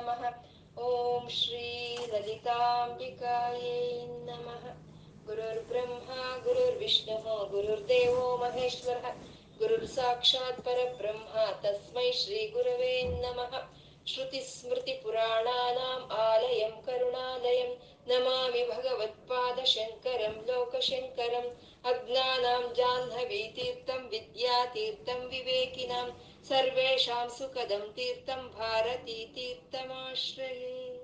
गणाधिपतये नमः ॐ श्री ललिताम्बिकायै नमः गुरुर्ब्रह्मा गुरुर्विष्णुः गुरुर्देवो महेश्वरः गुरुर्साक्षात् परब्रह्म तस्मै श्रीगुरवे नमः श्रुतिस्मृतिपुराणानाम् आलयं करुणालयं नमामि भगवत्पादशङ्करं लोकशङ्करम् अज्ञानां जाह्नवीतीर्थं विद्यातीर्थं विवेकिनां सर्वेषां सुखदं तीर्थं ಭಾರತೀತೀರ್ಥಮಾಶ್ರಯೇ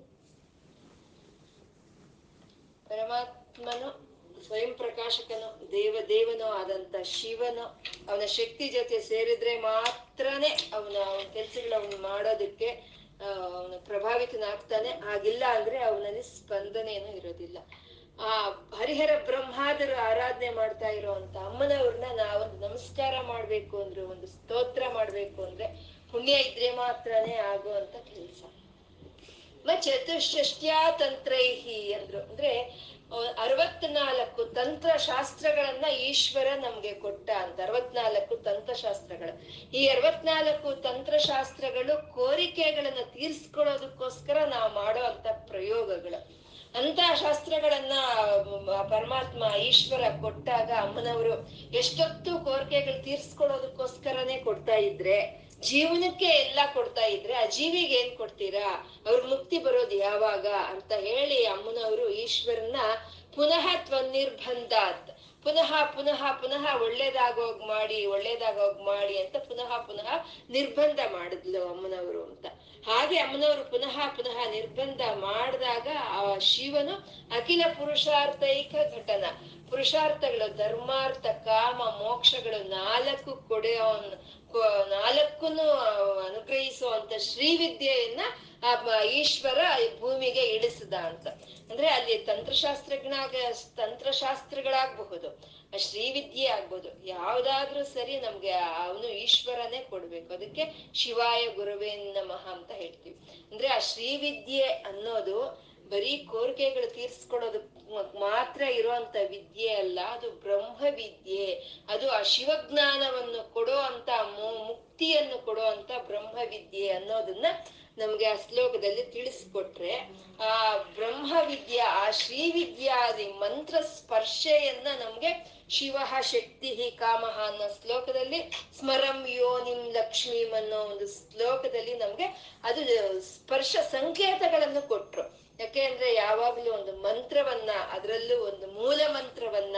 ಪರಮಾತ್ಮನು ಸ್ವಯಂ ಪ್ರಕಾಶಕನು ದೇವ ದೇವನೋ ಆದಂತ ಶಿವನು ಅವನ ಶಕ್ತಿ ಜೊತೆ ಸೇರಿದ್ರೆ ಮಾತ್ರನೇ ಅವನ ಅವನ ಕೆಲ್ಸಗಳು ಅವನು ಮಾಡೋದಕ್ಕೆ ಅವನು ಪ್ರಭಾವಿತನಾಗ್ತಾನೆ ಹಾಗಿಲ್ಲ ಅಂದ್ರೆ ಅವನಲ್ಲಿ ಸ್ಪಂದನೇನು ಇರೋದಿಲ್ಲ ಆ ಹರಿಹರ ಬ್ರಹ್ಮಾದರು ಆರಾಧನೆ ಮಾಡ್ತಾ ಇರೋಂತ ಅಮ್ಮನವ್ರನ್ನ ನಾವೊಂದು ನಮಸ್ಕಾರ ಮಾಡ್ಬೇಕು ಅಂದ್ರೆ, ಒಂದು ಸ್ತೋತ್ರ ಮಾಡ್ಬೇಕು ಅಂದ್ರೆ ಪುಣ್ಯ ಇದ್ರೆ ಮಾತ್ರನೇ ಆಗುವಂತ ಕೆಲಸ. ಚತುಷ್ಟ್ಯಾ ತಂತ್ರೈಹಿ ಅಂದ್ರು. ಅಂದ್ರೆ ಅರವತ್ನಾಲ್ಕು ತಂತ್ರಶಾಸ್ತ್ರಗಳನ್ನ ಈಶ್ವರ ನಮ್ಗೆ ಕೊಟ್ಟ ಅಂತ. ಅರವತ್ನಾಲ್ಕು ತಂತ್ರಶಾಸ್ತ್ರಗಳು. ಈ ಅರವತ್ನಾಲ್ಕು ತಂತ್ರಶಾಸ್ತ್ರಗಳು ಕೋರಿಕೆಗಳನ್ನ ತೀರ್ಸ್ಕೊಳ್ಳೋದಕ್ಕೋಸ್ಕರ ನಾವು ಮಾಡೋ ಅಂತ ಪ್ರಯೋಗಗಳು. ಅಂತ ಶಾಸ್ತ್ರಗಳನ್ನ ಪರಮಾತ್ಮ, ಈಶ್ವರ ಕೊಟ್ಟಾಗ ಅಮ್ಮನವರು ಎಷ್ಟೊತ್ತು ಕೋರಿಕೆಗಳು ತೀರ್ಸ್ಕೊಳ್ಳೋದಕ್ಕೋಸ್ಕರನೇ ಕೊಡ್ತಾ ಇದ್ರೆ, ಜೀವನಕ್ಕೆ ಎಲ್ಲ ಕೊಡ್ತಾ ಇದ್ರೆ, ಆ ಜೀವಿಗೆ ಏನ್ ಕೊಡ್ತೀರಾ? ಅವ್ರ ಮುಕ್ತಿ ಬರೋದು ಯಾವಾಗ? ಅಂತ ಹೇಳಿ ಅಮ್ಮನವರು ಈಶ್ವರನ ಪುನಃ ತ್ವನಿರ್ಬಂಧಾತ್. ಪುನಃ ಪುನಃ ಪುನಃ ಒಳ್ಳೇದಾಗೋಗ್ ಮಾಡಿ ಒಳ್ಳೇದಾಗೋಗ್ ಮಾಡಿ ಅಂತ ಪುನಃ ಪುನಃ ನಿರ್ಬಂಧ ಮಾಡಿದ್ಲು ಅಮ್ಮನವರು ಅಂತ. ಹಾಗೆ ಅಮ್ಮನವರು ಪುನಃ ಪುನಃ ನಿರ್ಬಂಧ ಮಾಡಿದಾಗ ಆ ಶಿವನು ಅಖಿಲ ಪುರುಷಾರ್ಥೈಕ ಘಟನ. ಪುರುಷಾರ್ಥಗಳು ಧರ್ಮಾರ್ಥ, ಕಾಮ, ಮೋಕ್ಷಗಳು ನಾಲ್ಕು ಕೊಡೆಯೋ ನಾಲ್ಕನ್ನು ಅನುಗ್ರಹಿಸುವಂತ ಶ್ರೀವಿದ್ಯೆಯನ್ನ, ಆ ಈಶ್ವರ ಭೂಮಿಗೆ ಇಳಿಸಿದ ಅಂತ. ಅಂದ್ರೆ ಅಲ್ಲಿ ತಂತ್ರಶಾಸ್ತ್ರಜ್ಞಾಗ, ತಂತ್ರಶಾಸ್ತ್ರಗಳಾಗಬಹುದು ಶ್ರೀವಿದ್ಯೆ ಆಗ್ಬೋದು. ಯಾವ್ದಾದ್ರೂ ಸರಿ ನಮ್ಗೆ ಅವನು ಈಶ್ವರನೇ ಕೊಡ್ಬೇಕು. ಅದಕ್ಕೆ ಶಿವಾಯ ಗುರುವೇ ನಮಃ ಅಂತ ಹೇಳ್ತೀವಿ. ಅಂದ್ರೆ ಆ ಶ್ರೀವಿದ್ಯೆ ಅನ್ನೋದು ಬರೀ ಕೋರಿಕೆಗಳು ತೀರ್ಸ್ಕೊಳ್ಳೋದು ಮಾತ್ರ ಇರುವಂತ ವಿದ್ಯೆ ಅಲ್ಲ, ಅದು ಬ್ರಹ್ಮ ವಿದ್ಯೆ ಅದು ಆ ಶಿವಜ್ಞಾನವನ್ನು ಕೊಡೋ ಅಂತ ಮುಕ್ತಿಯನ್ನು ಕೊಡೋ ಅಂತ ಬ್ರಹ್ಮ ವಿದ್ಯೆ ಅನ್ನೋದನ್ನ ನಮ್ಗೆ ಆ ಶ್ಲೋಕದಲ್ಲಿ ತಿಳಿಸ್ಕೊಟ್ರೆ, ಆ ಬ್ರಹ್ಮ ವಿದ್ಯೆ ಆ ಶ್ರೀವಿದ್ಯಾದಿ ಮಂತ್ರ ಸ್ಪರ್ಶೆಯನ್ನ ನಮ್ಗೆ ಶಿವ ಶಕ್ತಿ ಕಾಮಹ ಅನ್ನೋ ಶ್ಲೋಕದಲ್ಲಿ, ಸ್ಮರಂ ಯೋ ನಿಮ್ ಲಕ್ಷ್ಮೀಂ ಅನ್ನೋ ಒಂದು ಶ್ಲೋಕದಲ್ಲಿ ನಮ್ಗೆ ಅದು ಸ್ಪರ್ಶ ಸಂಕೇತಗಳನ್ನು ಕೊಟ್ರು. ಯಾಕೆ ಅಂದ್ರೆ ಯಾವಾಗ್ಲೂ ಒಂದು ಮಂತ್ರವನ್ನ, ಅದರಲ್ಲೂ ಒಂದು ಮೂಲ ಮಂತ್ರವನ್ನ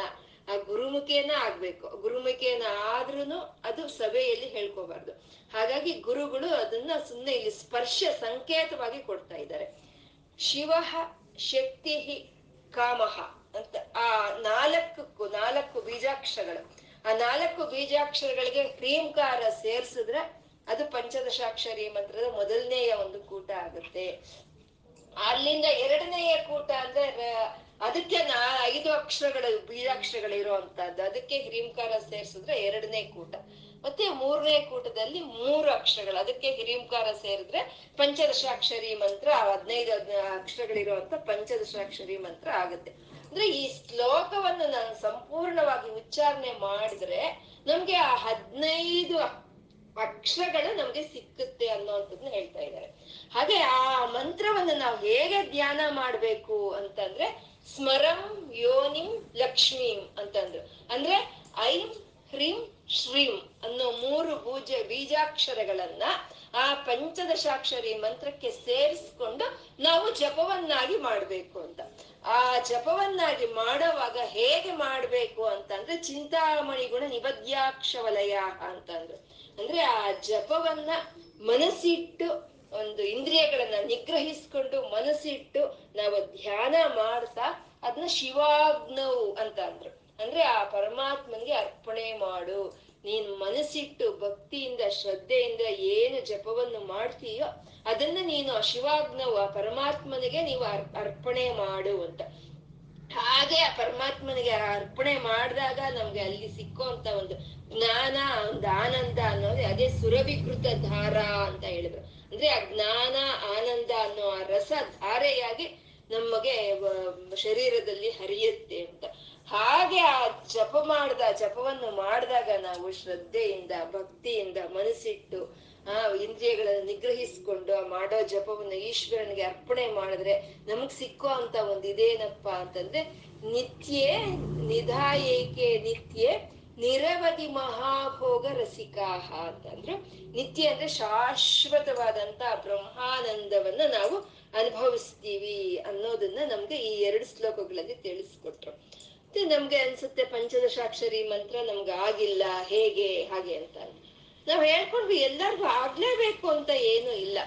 ಆ ಗುರುಮುಖೇನ ಆಗ್ಬೇಕು. ಗುರುಮುಖೇನ ಆದ್ರೂನು ಅದು ಸಭೆಯಲ್ಲಿ ಹೇಳ್ಕೋಬಾರ್ದು. ಹಾಗಾಗಿ ಗುರುಗಳು ಅದನ್ನ ಸುಮ್ಮನೆ ಇಲ್ಲಿ ಸ್ಪರ್ಶ ಸಂಕೇತವಾಗಿ ಕೊಡ್ತಾ ಇದ್ದಾರೆ. ಶಿವ ಶಕ್ತಿ ಕಾಮಹ ಅಂತ ಆ ನಾಲ್ಕು ನಾಲ್ಕು ಬೀಜಾಕ್ಷರಗಳು. ಆ ನಾಲ್ಕು ಬೀಜಾಕ್ಷರಗಳಿಗೆ ಕ್ರೀಂಕಾರ ಸೇರ್ಸಿದ್ರೆ ಅದು ಪಂಚದಶಾಕ್ಷರಿ ಮಂತ್ರದ ಮೊದಲನೆಯ ಒಂದು ಕೂಟ ಆಗುತ್ತೆ. ಅಲ್ಲಿಂದ ಎರಡನೆಯ ಕೂಟ ಅಂದ್ರೆ ಅದಕ್ಕೆ ನಾ ಐದು ಅಕ್ಷರಗಳು ಬೀಜಾಕ್ಷರಗಳು ಇರುವಂತಹದ್ದು ಅದಕ್ಕೆ ಹಿರೀಂಕಾರ ಸೇರಿಸಿದ್ರೆ ಎರಡನೇ ಕೂಟ. ಮತ್ತೆ ಮೂರನೇ ಕೂಟದಲ್ಲಿ ಮೂರು ಅಕ್ಷರಗಳು. ಅದಕ್ಕೆ ಹಿರೀಂಕಾರ ಸೇರಿದ್ರೆ ಪಂಚದಶಾಕ್ಷರಿ ಮಂತ್ರ, ಹದಿನೈದು ಅಕ್ಷರಗಳಿರುವಂತ ಪಂಚದಶಾಕ್ಷರಿ ಮಂತ್ರ ಆಗುತ್ತೆ. ಅಂದ್ರೆ ಈ ಶ್ಲೋಕವನ್ನು ನಾನು ಸಂಪೂರ್ಣವಾಗಿ ಉಚ್ಚಾರಣೆ ಮಾಡಿದ್ರೆ ನಮ್ಗೆ ಆ ಹದಿನೈದು ಅಕ್ಷರಗಳು ನಮ್ಗೆ ಸಿಕ್ಕುತ್ತೆ ಅನ್ನೋಂಥದ್ದನ್ನ ಹೇಳ್ತಾ ಇದ್ದಾರೆ. ಹಾಗೆ ಆ ಮಂತ್ರವನ್ನು ನಾವು ಹೇಗೆ ಧ್ಯಾನ ಮಾಡ್ಬೇಕು ಅಂತಂದ್ರೆ ಸ್ಮರಂ ಯೋನಿಂ ಲಕ್ಷ್ಮೀಂ ಅಂತಂದ್ರು. ಅಂದ್ರೆ ಐಂ ಹ್ರೀಂ ಶ್ರೀಂ ಅನ್ನೋ ಮೂರು ಬೂಜ ಬೀಜಾಕ್ಷರಗಳನ್ನ ಆ ಪಂಚದಶಾಕ್ಷರಿ ಮಂತ್ರಕ್ಕೆ ಸೇರಿಸ್ಕೊಂಡು ನಾವು ಜಪವನ್ನಾಗಿ ಮಾಡ್ಬೇಕು ಅಂತ. ಆ ಜಪವನ್ನಾಗಿ ಮಾಡೋವಾಗ ಹೇಗೆ ಮಾಡ್ಬೇಕು ಅಂತಂದ್ರೆ ಚಿಂತಾಮಣಿ ಗುಣ ನಿಬದ್ಯಾಕ್ಷ ವಲಯ ಅಂತಂದ್ರು. ಅಂದ್ರೆ ಆ ಜಪವನ್ನ ಮನಸ್ಸಿಟ್ಟು ಒಂದು ಇಂದ್ರಿಯಗಳನ್ನ ನಿಗ್ರಹಿಸ್ಕೊಂಡು ಮನಸ್ಸಿಟ್ಟು ನಾವು ಧ್ಯಾನ ಮಾಡ್ತಾ ಅದನ್ನ ಶಿವಾಗ್ನವು ಅಂತ ಅಂದ್ರು. ಅಂದ್ರೆ ಆ ಪರಮಾತ್ಮನ್ಗೆ ಅರ್ಪಣೆ ಮಾಡು. ನೀನ್ ಮನಸ್ಸಿಟ್ಟು ಭಕ್ತಿಯಿಂದ, ಶ್ರದ್ಧೆಯಿಂದ ಏನು ಜಪವನ್ನು ಮಾಡ್ತೀಯೋ ಅದನ್ನ ನೀನು ಆ ಶಿವಾಗ್ನವು, ಆ ಪರಮಾತ್ಮನಿಗೆ ನೀವು ಅರ್ಪಣೆ ಮಾಡು ಅಂತ. ಹಾಗೆ ಆ ಪರಮಾತ್ಮನಿಗೆ ಅರ್ಪಣೆ ಮಾಡಿದಾಗ ನಮ್ಗೆ ಅಲ್ಲಿ ಸಿಕ್ಕುವಂತ ಒಂದು ಜ್ಞಾನ, ಒಂದು ಆನಂದ ಅನ್ನೋದೇ ಅದೇ ಸುರಭಿಕೃತ ಧಾರಾ ಅಂತ ಹೇಳಿದ್ರು. ಅಂದ್ರೆ ಆ ಜ್ಞಾನ, ಆನಂದ ಅನ್ನೋ ಆ ರಸ ಧಾರೆಯಾಗಿ ನಮಗೆ ಶರೀರದಲ್ಲಿ ಹರಿಯುತ್ತೆ ಅಂತ. ಹಾಗೆ ಆ ಜಪ ಮಾಡ್ದ ಜಪವನ್ನು ಮಾಡಿದಾಗ ನಾವು ಶ್ರದ್ಧೆಯಿಂದ, ಭಕ್ತಿಯಿಂದ ಮನಸ್ಸಿಟ್ಟು, ಆ, ಇಂದ್ರಿಯಗಳನ್ನು ನಿಗ್ರಹಿಸ್ಕೊಂಡು ಮಾಡೋ ಜಪವನ್ನು ಈಶ್ವರನಿಗೆ ಅರ್ಪಣೆ ಮಾಡಿದ್ರೆ ನಮಗ್ ಸಿಕ್ಕೋ ಅಂತ ಒಂದ್ ಇದೇನಪ್ಪ ಅಂತಂದ್ರೆ ನಿತ್ಯೇ ನಿಧಾಯೇಕೆ ನಿತ್ಯೆ ನಿರವಧಿ ಮಹಾಭೋಗ ರಸಿಕಾಹ ಅಂತಂದ್ರೆ ನಿತ್ಯ ಅಂದ್ರೆ ಶಾಶ್ವತವಾದಂತ ಬ್ರಹ್ಮಾನಂದವನ್ನ ನಾವು ಅನುಭವಿಸ್ತೀವಿ ಅನ್ನೋದನ್ನ ನಮ್ಗೆ ಈ ಎರಡು ಶ್ಲೋಕಗಳಲ್ಲಿ ತಿಳಿಸ್ಕೊಟ್ರು. ಮತ್ತೆ ನಮ್ಗೆ ಅನ್ಸುತ್ತೆ ಪಂಚದಶಾಕ್ಷರಿ ಮಂತ್ರ ನಮ್ಗೆ ಆಗಿಲ್ಲ, ಹೇಗೆ, ಹಾಗೆ ಅಂತ. ನಾವ್ ಹೇಳ್ಕೊಂಡ್ವಿ ಎಲ್ಲರಿಗೂ ಆಗ್ಲೇಬೇಕು ಅಂತ ಏನು ಇಲ್ಲ.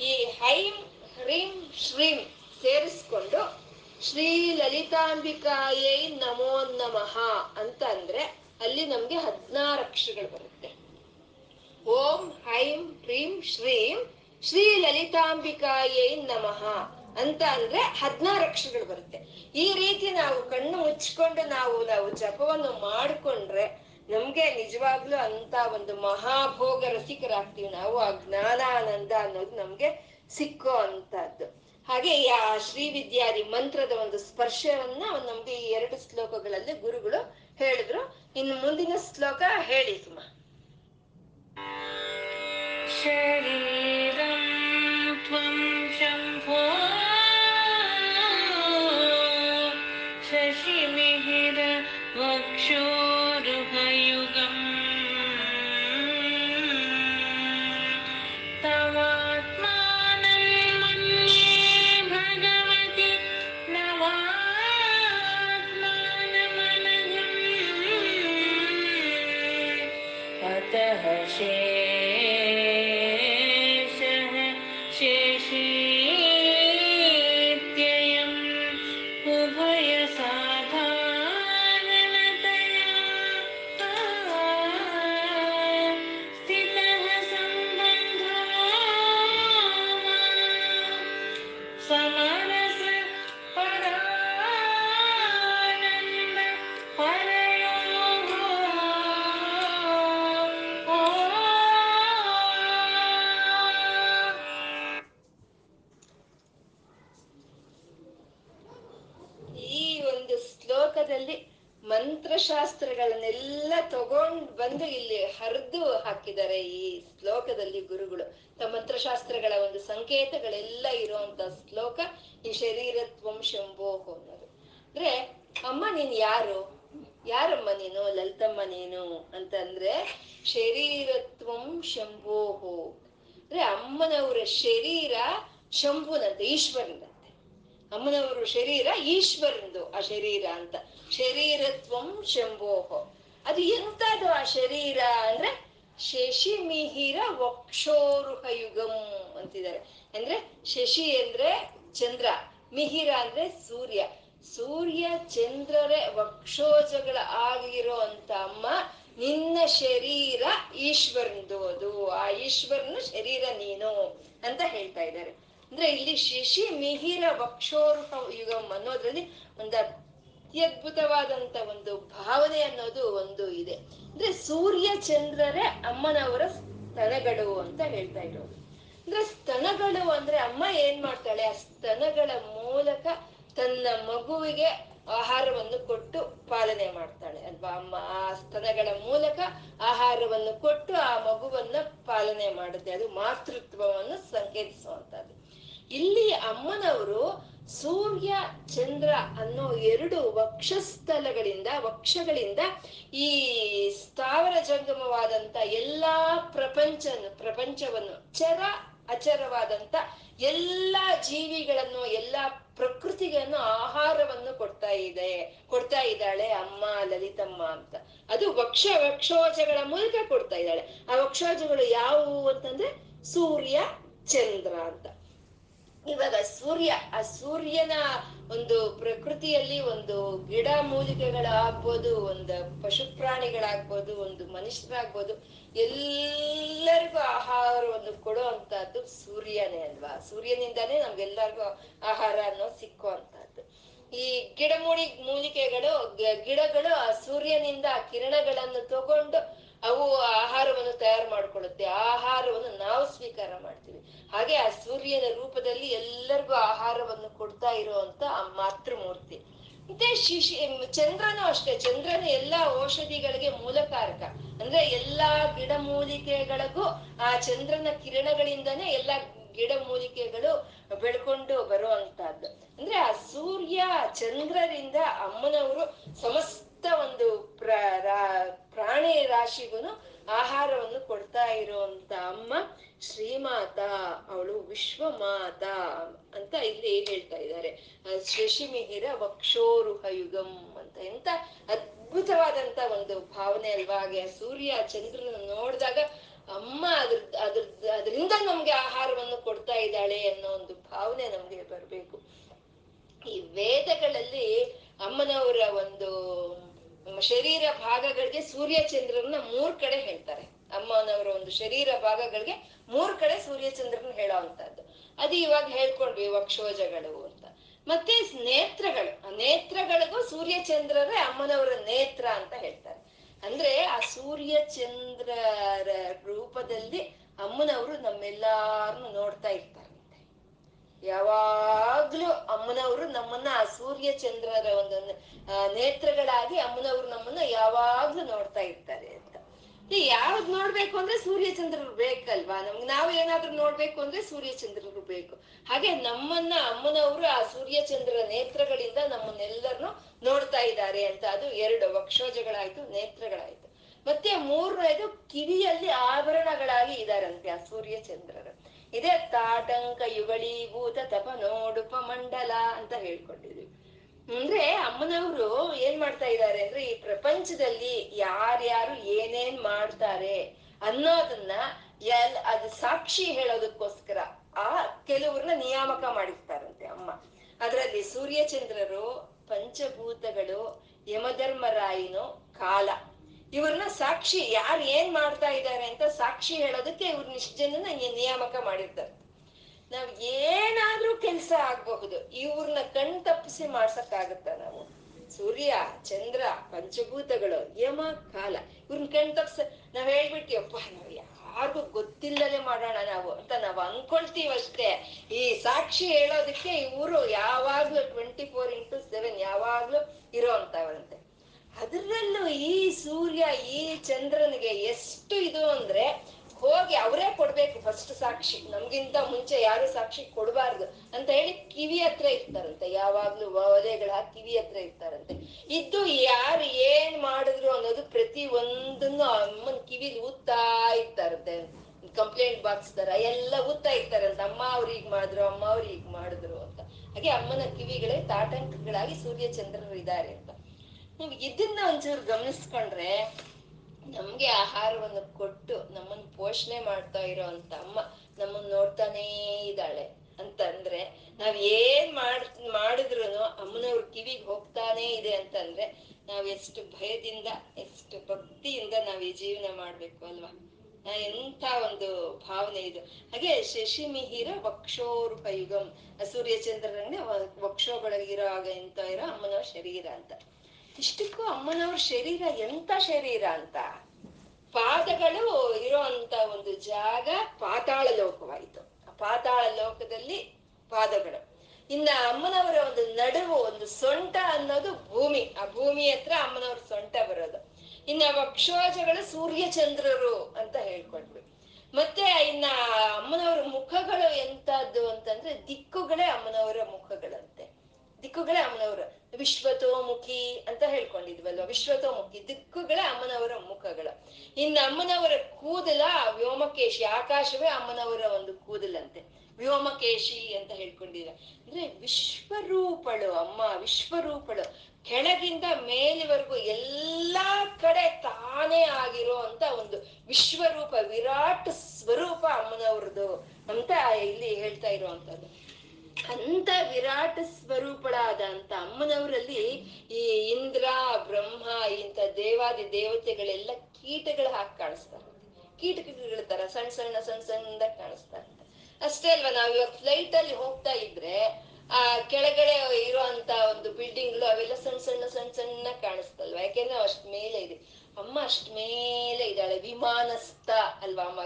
ಈ ಹೈಂ ಹ್ರೀಂ ಶ್ರೀಂ ಸೇರಿಸ್ಕೊಂಡು ಶ್ರೀ ಲಲಿತಾಂಬಿಕಾಯೈ ನಮೋ ನಮಃ ಅಂತ ಅಂದ್ರೆ ಅಲ್ಲಿ ನಮ್ಗೆ ಹದಿನಾರು ಅಕ್ಷರಗಳು ಬರುತ್ತೆ. ಓಂ, ಹೈಂ ಹ್ರೀಂ ಶ್ರೀಂ, ಶ್ರೀ ಲಲಿತಾಂಬಿಕಾಯೈ ನಮಃ ಅಂತ ಅಂದ್ರೆ ಹದಿನಾರು ಅಕ್ಷರಗಳು ಬರುತ್ತೆ. ಈ ರೀತಿ ನಾವು ಕಣ್ಣು ಮುಚ್ಕೊಂಡು ನಾವು ನಾವು ಜಪವನ್ನು ಮಾಡಿಕೊಂಡ್ರೆ ನಮ್ಗೆ ನಿಜವಾಗ್ಲೂ ಅಂತ ಒಂದು ಮಹಾಭೋಗ ರಸಿಕರಾಗ್ತೀವಿ ನಾವು, ಆ ಜ್ಞಾನಾನಂದ ಅನ್ನೋದು ನಮ್ಗೆ ಸಿಕ್ಕೋ ಅಂತದ್ದು ಹಾಗೆ ಆ ಶ್ರೀ ವಿದ್ಯಾದಿ ಮಂತ್ರದ ಒಂದು ಸ್ಪರ್ಶವನ್ನ ನಮ್ಗೆ ಈ ಎರಡು ಶ್ಲೋಕಗಳಲ್ಲಿ ಗುರುಗಳು ಹೇಳಿದ್ರು. ಇನ್ನು ಮುಂದಿನ ಶ್ಲೋಕ ಹೇಳಿ ಸುಮ ಶರೀರಂ ಶಂಭೋ नवात्मानमनघम् ಅನ್ನೋದು ಅಂದ್ರೆ, ಅಮ್ಮ ನೀನ್ ಯಾರು? ಯಾರಮ್ಮ ನೀನು? ಲಲಿತಮ್ಮ ನೀನು? ಅಂತಂದ್ರೆ, ಶರೀರತ್ವಂ ಶಂಭೋಹೋ. ಅಂದ್ರೆ, ಅಮ್ಮನವರ ಶರೀರ ಶಂಭುನಂತೆ, ಈಶ್ವರನಂತೆ. ಅಮ್ಮನವರ ಶರೀರ ಈಶ್ವರಂದು ಆ ಶರೀರ ಅಂತ. ಶರೀರತ್ವಂ ಶಂಭೋಹೋ. ಅದು ಎಂತದು ಆ ಶರೀರ ಅಂದ್ರೆ ಶಶಿ ಮಿಹಿರ ವಕ್ಷೋರುಹ ಯುಗಂ ಅಂತಿದ್ದಾರೆ. ಅಂದ್ರೆ, ಶಶಿ ಅಂದ್ರೆ ಚಂದ್ರ. ಮಿಹಿರ ಅಂದ್ರೆ ಸೂರ್ಯ. ಸೂರ್ಯ ಚಂದ್ರರೇ ವಕ್ಷೋಜಗಳ ಆಗಿರೋ ಅಂತ ಅಮ್ಮ, ನಿನ್ನ ಶರೀರ ಈಶ್ವರಂದು ಅದು ಆ ಈಶ್ವರನ ಶರೀರ ನೀನು ಅಂತ ಹೇಳ್ತಾ ಇದ್ದಾರೆ. ಅಂದ್ರೆ ಇಲ್ಲಿ ಶಿಶಿ ಮಿಹಿರ ವಕ್ಷೋರ್ಹ ಯುಗಂ ಅನ್ನೋದ್ರಲ್ಲಿ ಒಂದು ಅತ್ಯದ್ಭುತವಾದಂತ ಒಂದು ಭಾವನೆ ಅನ್ನೋದು ಒಂದು ಇದೆ. ಅಂದ್ರೆ ಸೂರ್ಯ ಚಂದ್ರರೇ ಅಮ್ಮನವರ ಸ್ತನಗಳು ಅಂತ ಹೇಳ್ತಾ ಇರೋದು. ಅಂದ್ರೆ ಸ್ತನಗಳು ಅಂದ್ರೆ ಅಮ್ಮ ಏನ್ ಮಾಡ್ತಾಳೆ? ಆ ಸ್ತನಗಳ ಮೂಲಕ ತನ್ನ ಮಗುವಿಗೆ ಆಹಾರವನ್ನು ಕೊಟ್ಟು ಪಾಲನೆ ಮಾಡ್ತಾಳೆ ಅಲ್ವಾ? ಅಮ್ಮ, ಆ ಸ್ತನಗಳ ಮೂಲಕ ಆಹಾರವನ್ನು ಕೊಟ್ಟು ಆ ಮಗುವನ್ನ ಪಾಲನೆ ಮಾಡುತ್ತೆ. ಅದು ಮಾತೃತ್ವವನ್ನು ಸಂಕೇತಿಸುವಂತದ್ದು ಇಲ್ಲಿ ಅಮ್ಮನವರು ಸೂರ್ಯ, ಚಂದ್ರ ಅನ್ನೋ ಎರಡು ವಕ್ಷಸ್ಥಲಗಳಿಂದ ವಕ್ಷಗಳಿಂದ ಈ ಸ್ಥಾವರ ಜಂಗಮವಾದಂತ ಎಲ್ಲಾ ಪ್ರಪಂಚ ಪ್ರಪಂಚವನ್ನು, ಚರ ಅಚರವಾದಂತ ಎಲ್ಲಾ ಜೀವಿಗಳನ್ನು, ಎಲ್ಲ ಪ್ರಕೃತಿಗಳನ್ನು ಆಹಾರವನ್ನು ಕೊಡ್ತಾ ಇದೆ. ಕೊಡ್ತಾ ಇದ್ದಾಳೆ ಅಮ್ಮ ಲಲಿತಮ್ಮ ಅಂತ. ಅದು ವಕ್ಷ ವಕ್ಷೋಜಗಳ ಮೂಲಕ ಕೊಡ್ತಾ ಇದ್ದಾಳೆ. ಆ ವಕ್ಷೋಜಗಳು ಯಾವುವು ಅಂತಂದ್ರೆ ಸೂರ್ಯ, ಚಂದ್ರ ಅಂತ. ಇವಾಗ ಸೂರ್ಯ, ಆ ಸೂರ್ಯನ ಒಂದು ಪ್ರಕೃತಿಯಲ್ಲಿ ಒಂದು ಗಿಡ ಮೂಲಿಕೆಗಳಾಗ್ಬೋದು, ಒಂದು ಪಶು ಪ್ರಾಣಿಗಳಾಗ್ಬೋದು, ಒಂದು ಮನುಷ್ಯರಾಗ್ಬೋದು, ಎಲ್ಲರಿಗೂ ಆಹಾರವನ್ನು ಕೊಡೋ ಅಂತದ್ದು ಸೂರ್ಯನೇ ಅಲ್ವಾ? ಸೂರ್ಯನಿಂದಾನೇ ನಮ್ಗೆಲ್ಲರಿಗೂ ಆಹಾರ ಅನ್ನೋ ಸಿಕ್ಕೋ ಅಂತದ್ದು ಈ ಗಿಡಮೂಲಿ ಮೂಲಿಕೆಗಳು, ಗ- ಗಿಡಗಳು ಆ ಸೂರ್ಯನಿಂದ ಆ ಕಿರಣಗಳನ್ನು ತಗೊಂಡು ಅವು ಆಹಾರವನ್ನು ತಯಾರು ಮಾಡ್ಕೊಳ್ಳುತ್ತೆ. ಆಹಾರವನ್ನು ನಾವು ಸ್ವೀಕಾರ ಮಾಡ್ತೀವಿ. ಹಾಗೆ ಆ ಸೂರ್ಯನ ರೂಪದಲ್ಲಿ ಎಲ್ಲರಿಗೂ ಆಹಾರವನ್ನು ಕೊಡ್ತಾ ಇರುವಂತ ಆ ಮಾತೃಮೂರ್ತಿ. ಮತ್ತೆ ಶಿಶಿ ಚಂದ್ರನು ಅಷ್ಟೇ. ಚಂದ್ರನ ಎಲ್ಲಾ ಔಷಧಿಗಳಿಗೆ ಮೂಲಕಾರಕ. ಅಂದ್ರೆ ಎಲ್ಲಾ ಗಿಡಮೂಲಿಕೆಗಳಿಗೂ ಆ ಚಂದ್ರನ ಕಿರಣಗಳಿಂದನೇ ಎಲ್ಲಾ ಗಿಡಮೂಲಿಕೆಗಳು ಬೆಳ್ಕೊಂಡು ಬರುವಂತಹದ್ದು. ಅಂದ್ರೆ ಆ ಸೂರ್ಯ, ಚಂದ್ರರಿಂದ ಅಮ್ಮನವರು ಸಮಸ್ತ ಒಂದು ಪ್ರ ಪ್ರಾಣಿ ರಾಶಿಗೂ ಆಹಾರವನ್ನು ಕೊಡ್ತಾ ಇರುವಂತ ಅಮ್ಮ. ಶ್ರೀಮಾತ, ಅವಳು ವಿಶ್ವಮಾತ ಅಂತ ಇಲ್ಲಿ ಹೇಳ್ತಾ ಇದ್ದಾರೆ. ಶಶಿ ಮಿಹಿರ ವಕ್ಷೋರುಹ ಯುಗಂ ಅಂತ. ಎಂತ ಅದ್ಭುತವಾದಂತ ಒಂದು ಭಾವನೆ ಅಲ್ವಾ? ಹಾಗೆ ಸೂರ್ಯ ಚಂದ್ರನ ನೋಡಿದಾಗ ಅಮ್ಮ ಅದ್ರ ಅದ್ರ, ಅದರಿಂದ ನಮ್ಗೆ ಆಹಾರವನ್ನು ಕೊಡ್ತಾ ಇದ್ದಾಳೆ ಅನ್ನೋ ಒಂದು ಭಾವನೆ ನಮ್ಗೆ ಬರ್ಬೇಕು. ಈ ವೇದಗಳಲ್ಲಿ ಅಮ್ಮನವರ ಒಂದು ಶರೀರ ಭಾಗಗಳಿಗೆ ಸೂರ್ಯ ಚಂದ್ರನ ಮೂರ್ ಕಡೆ ಹೇಳ್ತಾರೆ. ಅಮ್ಮನವರ ಒಂದು ಶರೀರ ಭಾಗಗಳಿಗೆ ಮೂರ್ ಕಡೆ ಸೂರ್ಯ ಚಂದ್ರನ ಹೇಳೋ ಅಂತದ್ದು ಅದು ಇವಾಗ ಹೇಳ್ಕೊಂಡ್ವಿ ವಕ್ಷೋಜಗಳು ಅಂತ. ಮತ್ತೆ ನೇತ್ರಗಳು. ಆ ನೇತ್ರಗಳಿಗೂ ಸೂರ್ಯಚಂದ್ರರೇ ಅಮ್ಮನವರ ನೇತ್ರ ಅಂತ ಹೇಳ್ತಾರೆ. ಅಂದ್ರೆ ಆ ಸೂರ್ಯಚಂದ್ರರ ರೂಪದಲ್ಲಿ ಅಮ್ಮನವರು ನಮ್ಮೆಲ್ಲಾರನ್ನು ನೋಡ್ತಾ ಇರ್ತಾರಂತೆ ಯಾವಾಗ್ಲೂ ಅಮ್ಮನವರು ನಮ್ಮನ್ನ ಆ ಸೂರ್ಯ ಚಂದ್ರರ ಒಂದು ನೇತ್ರಗಳಾಗಿ ಅಮ್ಮನವರು ನಮ್ಮನ್ನ ಯಾವಾಗ್ಲೂ ನೋಡ್ತಾ ಇರ್ತಾರೆ ಯಾವ್ದ್ ನೋಡ್ಬೇಕು ಅಂದ್ರೆ ಸೂರ್ಯಚಂದ್ರರು ಬೇಕಲ್ವಾ? ನಮ್ಗೆ ನಾವು ಏನಾದ್ರೂ ನೋಡ್ಬೇಕು ಅಂದ್ರೆ ಸೂರ್ಯಚಂದ್ರರು ಬೇಕು. ಹಾಗೆ ನಮ್ಮನ್ನ, ಅಮ್ಮನವರು ಆ ಸೂರ್ಯಚಂದ್ರ ನೇತ್ರಗಳಿಂದ ನಮ್ಮನ್ನೆಲ್ಲರನ್ನು ನೋಡ್ತಾ ಇದ್ದಾರೆ ಅಂತ ಅದು ಎರಡು ವಕ್ಷೋಜಗಳಾಯ್ತು, ನೇತ್ರಗಳಾಯ್ತು. ಮತ್ತೆ ಮೂರನೇದು ಕಿವಿಯಲ್ಲಿ ಆಭರಣಗಳಾಗಿ ಇದಾರಂತೆ ಆ ಸೂರ್ಯಚಂದ್ರರು. ಇದೇ ತಾಟಂಕ ಯುಗಳೀಭೂತ ತಪ ನೋಡುಪ ಮಂಡಲ ಅಂತ ಹೇಳ್ಕೊಂಡಿದ್ವಿ. ಅಂದ್ರೆ ಅಮ್ಮನವರು ಏನ್ ಮಾಡ್ತಾ ಇದ್ದಾರೆ ಅಂದ್ರೆ ಈ ಪ್ರಪಂಚದಲ್ಲಿ ಯಾರ್ಯಾರು ಏನೇನ್ ಮಾಡ್ತಾರೆ ಅನ್ನೋದನ್ನ ಎಲ್, ಅದು ಸಾಕ್ಷಿ ಹೇಳೋದಕ್ಕೋಸ್ಕರ ಆ ಕೆಲವ್ರನ್ನ ನಿಯಾಮಕ ಮಾಡಿರ್ತಾರಂತೆ ಅಮ್ಮ. ಅದರಲ್ಲಿ ಸೂರ್ಯಚಂದ್ರರು, ಪಂಚಭೂತಗಳು, ಯಮಧರ್ಮರಾಯಿನು, ಕಾಲ. ಇವ್ರನ್ನ ಸಾಕ್ಷಿ ಯಾರು ಏನ್ ಮಾಡ್ತಾ ಇದ್ದಾರೆ ಅಂತ ಸಾಕ್ಷಿ ಹೇಳೋದಕ್ಕೆ ಇವ್ರನ್ನ ಇಷ್ಟ ನಿಯಾಮಕ ಮಾಡಿರ್ತಾರೆ. ನಾವ್ ಏನಾದ್ರೂ ಕೆಲ್ಸ ಆಗ್ಬಹುದು. ಇವ್ರನ್ನ ಕಣ್ ತಪ್ಪಿಸಿ ಮಾಡ್ಸಕ್ಕಾಗತ್ತ ನಾವು? ಸೂರ್ಯ, ಚಂದ್ರ, ಪಂಚಭೂತಗಳು, ಯಮ, ಕಾಲ ಇವ್ರನ್ನ ಕಣ್ ತಪ್ಸ ನಾವ್ ಹೇಳ್ಬಿಡ್ತೀವಪ್ಪ ನಾವ್ ಯಾರಿಗೂ ಗೊತ್ತಿಲ್ಲದೆ ಮಾಡೋಣ ನಾವು ಅಂತ ನಾವ್ ಅನ್ಕೊಳ್ತೀವಷ್ಟೇ ಈ ಸಾಕ್ಷಿ ಹೇಳೋದಕ್ಕೆ ಇವರು ಯಾವಾಗ್ಲೂ ಟ್ವೆಂಟಿ ಫೋರ್ ಇಂಟು ಸೆವೆನ್ ಯಾವಾಗ್ಲೂ ಇರೋಂತವ್ರಂತೆ ಅದರಲ್ಲೂ ಈ ಸೂರ್ಯ, ಈ ಚಂದ್ರನಿಗೆ ಎಷ್ಟು ಇದು ಅಂದ್ರೆ ಹೋಗಿ ಅವರೇ ಕೊಡ್ಬೇಕು ಫಸ್ಟ್ ಸಾಕ್ಷಿ. ನಮ್ಗಿಂತ ಮುಂಚೆ ಯಾರು ಸಾಕ್ಷಿ ಕೊಡಬಾರ್ದು ಅಂತ ಹೇಳಿ ಕಿವಿ ಹತ್ರ ಇರ್ತಾರಂತೆ. ಯಾವಾಗ್ಲೂ ಒಲೆಗಳ ಕಿವಿ ಹತ್ರ ಇರ್ತಾರಂತೆ. ಇದ್ದು ಯಾರು ಏನ್ ಮಾಡಿದ್ರು ಅನ್ನೋದು ಪ್ರತಿ ಒಂದನ್ನು ಅಮ್ಮನ್ ಕಿವಿಲಿ ಊದ್ತಾ ಇರ್ತಾರಂತೆ. ಕಂಪ್ಲೇಂಟ್ ಬಾಕ್ಸ್ ತರ ಎಲ್ಲ ಊದ್ತಾ ಇರ್ತಾರಂತೆ. ಅಮ್ಮ ಅವ್ರು ಹೀಗ್ ಮಾಡಿದ್ರು, ಅಮ್ಮ ಅವ್ರು ಹೀಗ್ ಮಾಡಿದ್ರು ಅಂತ. ಹಾಗೆ ಅಮ್ಮನ ಕಿವಿಗಳೇ ತಾಟಂಕಗಳಾಗಿ ಸೂರ್ಯಚಂದ್ರರು ಇದ್ದಾರೆ ಅಂತ. ನೀವು ಇದನ್ನ ಒಂಚೂರು ಗಮನಿಸ್ಕೊಂಡ್ರೆ ನಮ್ಗೆ ಆಹಾರವನ್ನು ಕೊಟ್ಟು ನಮ್ಮನ್ನ ಪೋಷಣೆ ಮಾಡ್ತಾ ಇರೋ ಅಂತ ಅಮ್ಮ ನಮ್ಮನ್ ನೋಡ್ತಾನೇ ಇದ್ದಾಳೆ. ಅಂತಂದ್ರೆ ನಾವ್ ಏನ್ ಮಾಡ್ ಮಾಡಿದ್ರು ಅಮ್ಮನವ್ರ ಕಿವಿಗೆ ಹೋಗ್ತಾನೆ ಇದೆ ಅಂತಂದ್ರೆ ನಾವ್ ಎಷ್ಟು ಭಯದಿಂದ, ಎಷ್ಟು ಭಕ್ತಿಯಿಂದ ನಾವ್ ಈ ಜೀವನ ಮಾಡ್ಬೇಕು ಅಲ್ವಾ? ಎಂಥ ಒಂದು ಭಾವನೆ ಇದು. ಹಾಗೆ ಶಶಿಮಿಹಿರ ವಕ್ಷೋರುಪಯುಗಂ. ಸೂರ್ಯಚಂದ್ರರಂಗೆ ವಕ್ಷೋಗಳಿರೋ ಆಗ ಎಂತ ಇರೋ ಅಮ್ಮನವ್ರ ಶರೀರ ಅಂತ. ಇಷ್ಟಕ್ಕೂ ಅಮ್ಮನವ್ರ ಶರೀರ ಎಂತ ಶರೀರ ಅಂತ? ಪಾದಗಳು ಇರುವಂತ ಒಂದು ಜಾಗ ಪಾತಾಳ ಲೋಕವಾಯಿತು. ಪಾತಾಳ ಲೋಕದಲ್ಲಿ ಪಾದಗಳು. ಇನ್ನ ಅಮ್ಮನವರ ಒಂದು ನಡುವು, ಒಂದು ಸೊಂಟ ಅನ್ನೋದು ಭೂಮಿ. ಆ ಭೂಮಿ ಹತ್ರ ಅಮ್ಮನವ್ರ ಸೊಂಟ ಬರೋದು. ಇನ್ನ ವಕ್ಷೋಜಗಳು ಸೂರ್ಯ ಚಂದ್ರರು ಅಂತ ಹೇಳ್ಕೊಂಡ್ವಿ. ಮತ್ತೆ ಇನ್ನ ಅಮ್ಮನವರ ಮುಖಗಳು ಎಂತದ್ದು ಅಂತಂದ್ರೆ ದಿಕ್ಕುಗಳೇ ಅಮ್ಮನವರ ಮುಖಗಳಂತೆ. ದಿಕ್ಕುಗಳೇ ಅಮ್ಮನವರ ವಿಶ್ವತೋಮುಖಿ ಅಂತ ಹೇಳ್ಕೊಂಡಿದ್ವಲ್ವ? ವಿಶ್ವತೋಮುಖಿ, ದಿಕ್ಕುಗಳೇ ಅಮ್ಮನವರ ಮುಖಗಳು. ಇನ್ನು ಅಮ್ಮನವರ ಕೂದಲ, ವ್ಯೋಮಕೇಶಿ, ಆಕಾಶವೇ ಅಮ್ಮನವರ ಒಂದು ಕೂದಲಂತೆ. ವ್ಯೋಮಕೇಶಿ ಅಂತ ಹೇಳ್ಕೊಂಡಿದ್ರೆ ಅಂದ್ರೆ ವಿಶ್ವರೂಪಳು ಅಮ್ಮ, ವಿಶ್ವರೂಪಳು. ಕೆಳಗಿಂದ ಮೇಲಿವರೆಗೂ ಎಲ್ಲಾ ಕಡೆ ತಾನೇ ಆಗಿರೋ ಅಂತ ಒಂದು ವಿಶ್ವರೂಪ, ವಿರಾಟ್ ಸ್ವರೂಪ ಅಮ್ಮನವ್ರದ್ದು ಅಂತ ಇಲ್ಲಿ ಹೇಳ್ತಾ ಇರುವಂತದ್ದು ಅಂತ ವಿರಾಟ ಸ್ವರೂಪಳಾದ ಅಂತ ಅಮ್ಮನವರಲ್ಲಿ ಈ ಇಂದ್ರ, ಬ್ರಹ್ಮ, ಇಂಥ ದೇವಾದಿ ದೇವತೆಗಳೆಲ್ಲ ಕೀಟಗಳು ಹಾಕಿ ಕಾಣಿಸ್ತಾರೆ ಕೀಟಗಳ ತರ ಸಣ್ಣ ಸಣ್ಣ ಸಣ್ಣ ಸಣ್ಣದಾಗ ಕಾಣಿಸ್ತಾರೆ ಅಷ್ಟೇ ಅಲ್ವಾ, ನಾವ್ ಇವಾಗ ಫ್ಲೈಟ್ ಅಲ್ಲಿ ಹೋಗ್ತಾ ಇದ್ರೆ, ಆ ಕೆಳಗಡೆ ಇರುವಂತ ಒಂದು ಬಿಲ್ಡಿಂಗ್ಗಳು ಅವೆಲ್ಲ ಸಣ್ಣ ಸಣ್ಣ ಸಣ್ಣ ಸಣ್ಣ ಕಾಣಿಸ್ತಲ್ವಾ ಯಾಕೆಂದ್ರೆ ಅಷ್ಟ್ ಮೇಲೆ ಇದೆ. ಅಮ್ಮ ಅಷ್ಟ್ ಮೇಲೆ ಇದ್ದಾಳೆ. ವಿಮಾನಸ್ಥ ಅಲ್ವಾ ಅಮ್ಮ?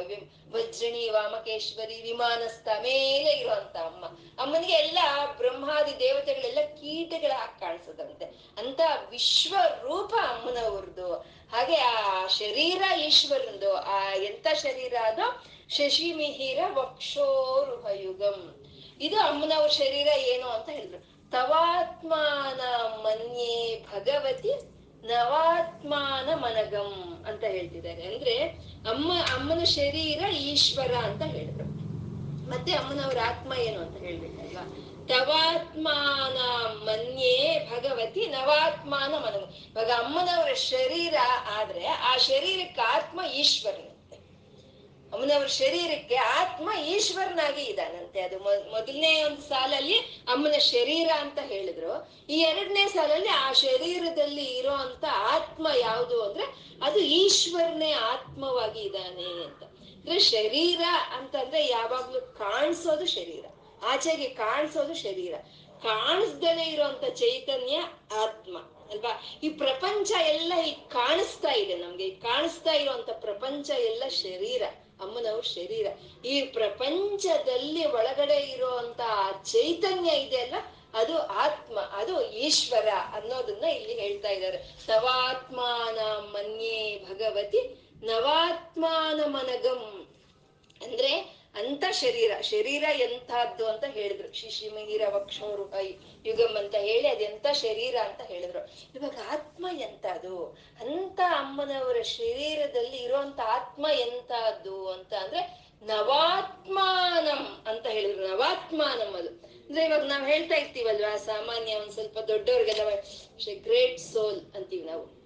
ವಜ್ರಣಿ, ವಾಮಕೇಶ್ವರಿ, ವಿಮಾನಸ್ಥ ಮೇಲೆ ಇರುವಂತ ಅಮ್ಮ. ಅಮ್ಮನಿಗೆ ಎಲ್ಲ ಬ್ರಹ್ಮಾದಿ ದೇವತೆಗಳೆಲ್ಲ ಕೀಟಗಳ ಕಾಣಿಸದಂತೆ. ಅಂತ ವಿಶ್ವ ರೂಪ ಅಮ್ಮನವ್ರದ್ದು. ಹಾಗೆ ಆ ಶರೀರ ಈಶ್ವರಂದು ಆ ಎಂತ ಶರೀರ ಅದು? ಶಶಿಮಿಹಿರ ವಕ್ಷೋರುಹಯುಗಂ. ಇದು ಅಮ್ಮನವ್ರ ಶರೀರ ಏನು ಅಂತ ಹೇಳಿದ್ರು. ತವಾತ್ಮಾನ ಮನ್ಯೇ ಭಗವತಿ ನವಾತ್ಮಾನ ಮನಗಂ ಅಂತ ಹೇಳ್ತಿದ್ದಾರೆ. ಅಂದ್ರೆ ಅಮ್ಮ, ಅಮ್ಮನ ಶರೀರ ಈಶ್ವರ ಅಂತ ಹೇಳಿದ್ರು. ಮತ್ತೆ ಅಮ್ಮನವ್ರ ಆತ್ಮ ಏನು ಅಂತ ಹೇಳ್ಬೇಕಲ್ವಾ? ತವಾತ್ಮಾನ ಮನ್ಯೇ ಭಗವತಿ ನವಾತ್ಮಾನ ಮನಗಂ ಇವಾಗ ಅಮ್ಮನವರ ಶರೀರ ಆದ್ರೆ ಆ ಶರೀರಕ್ಕೆ ಆತ್ಮ ಈಶ್ವರನಂತೆ ಅಮ್ಮನವ್ರ ಶರೀರಕ್ಕೆ ಆತ್ಮ ಈಶ್ವರನಾಗಿ ಇದ್ದಾನಂತೆ. ಅದು ಮೊದ್- ಮೊದಲನೇ ಒಂದು ಸಾಲಲ್ಲಿ ಅಮ್ಮನ ಶರೀರ ಅಂತ ಹೇಳಿದ್ರು. ಈ ಎರಡನೇ ಸಾಲಲ್ಲಿ ಆ ಶರೀರದಲ್ಲಿ ಇರೋ ಆತ್ಮ ಯಾವುದು ಅಂದ್ರೆ ಅದು ಈಶ್ವರನೇ ಆತ್ಮವಾಗಿ ಇದ್ದಾನೆ ಅಂತ. ಅಂದ್ರೆ ಶರೀರ ಅಂತಂದ್ರೆ ಯಾವಾಗ್ಲೂ ಕಾಣಿಸೋದು ಶರೀರ. ಆಚೆಗೆ ಕಾಣಿಸೋದು ಶರೀರ. ಕಾಣಿಸ್ದಲೇ ಇರುವಂತ ಚೈತನ್ಯ ಆತ್ಮ, ಅಲ್ವಾ? ಈ ಪ್ರಪಂಚ ಎಲ್ಲ ಈಗ ಕಾಣಿಸ್ತಾ ಇದೆ ನಮ್ಗೆ. ಈ ಕಾಣಿಸ್ತಾ ಇರುವಂತ ಪ್ರಪಂಚ ಎಲ್ಲ ಶರೀರ. ಅಮ್ಮನವ್ರ ಶರೀರ. ಈ ಪ್ರಪಂಚದಲ್ಲಿ ಒಳಗಡೆ ಇರುವಂತ ಚೈತನ್ಯ ಇದೆಯಲ್ಲ ಅದು ಆತ್ಮ, ಅದು ಈಶ್ವರ ಅನ್ನೋದನ್ನ ಇಲ್ಲಿ ಹೇಳ್ತಾ ಇದ್ದಾರೆ. ನವಾತ್ಮಾನ ಮನ್ಯೇ ಭಗವತಿ, ನವಾತ್ಮಾನ ಮನಗಂ. ಅಂದ್ರೆ ಅಂತ ಶರೀರ ಶರೀರ ಎಂತಹದ್ದು ಅಂತ ಹೇಳಿದ್ರು. ಶಿಶಿಮಿಹಿರ ವಕ್ಷೋರು ಯುಗಮ್ ಅಂತ ಹೇಳಿ ಅದೆಂತ ಶರೀರ ಅಂತ ಹೇಳಿದ್ರು. ಇವಾಗ ಆತ್ಮ ಎಂತದು ಅಂತ ಅಮ್ಮನವರ ಶರೀರದಲ್ಲಿ ಇರುವಂತ ಆತ್ಮ ಎಂತಹದ್ದು ಅಂತ ಅಂದ್ರೆ ನವಾತ್ಮಾನಂ ಅಂತ ಹೇಳಿದ್ರು. ನವಾತ್ಮಾನಂ ಅದು. ಅಂದ್ರೆ ಇವಾಗ ನಾವ್ ಹೇಳ್ತಾ ಇರ್ತೀವಲ್ವಾ, ಸಾಮಾನ್ಯ ಒಂದ್ ಸ್ವಲ್ಪ ದೊಡ್ಡವ್ರಿಗೆಲ್ಲ ಗ್ರೇಟ್ ಸೋಲ್ ಅಂತೀವಿ ನಾವು.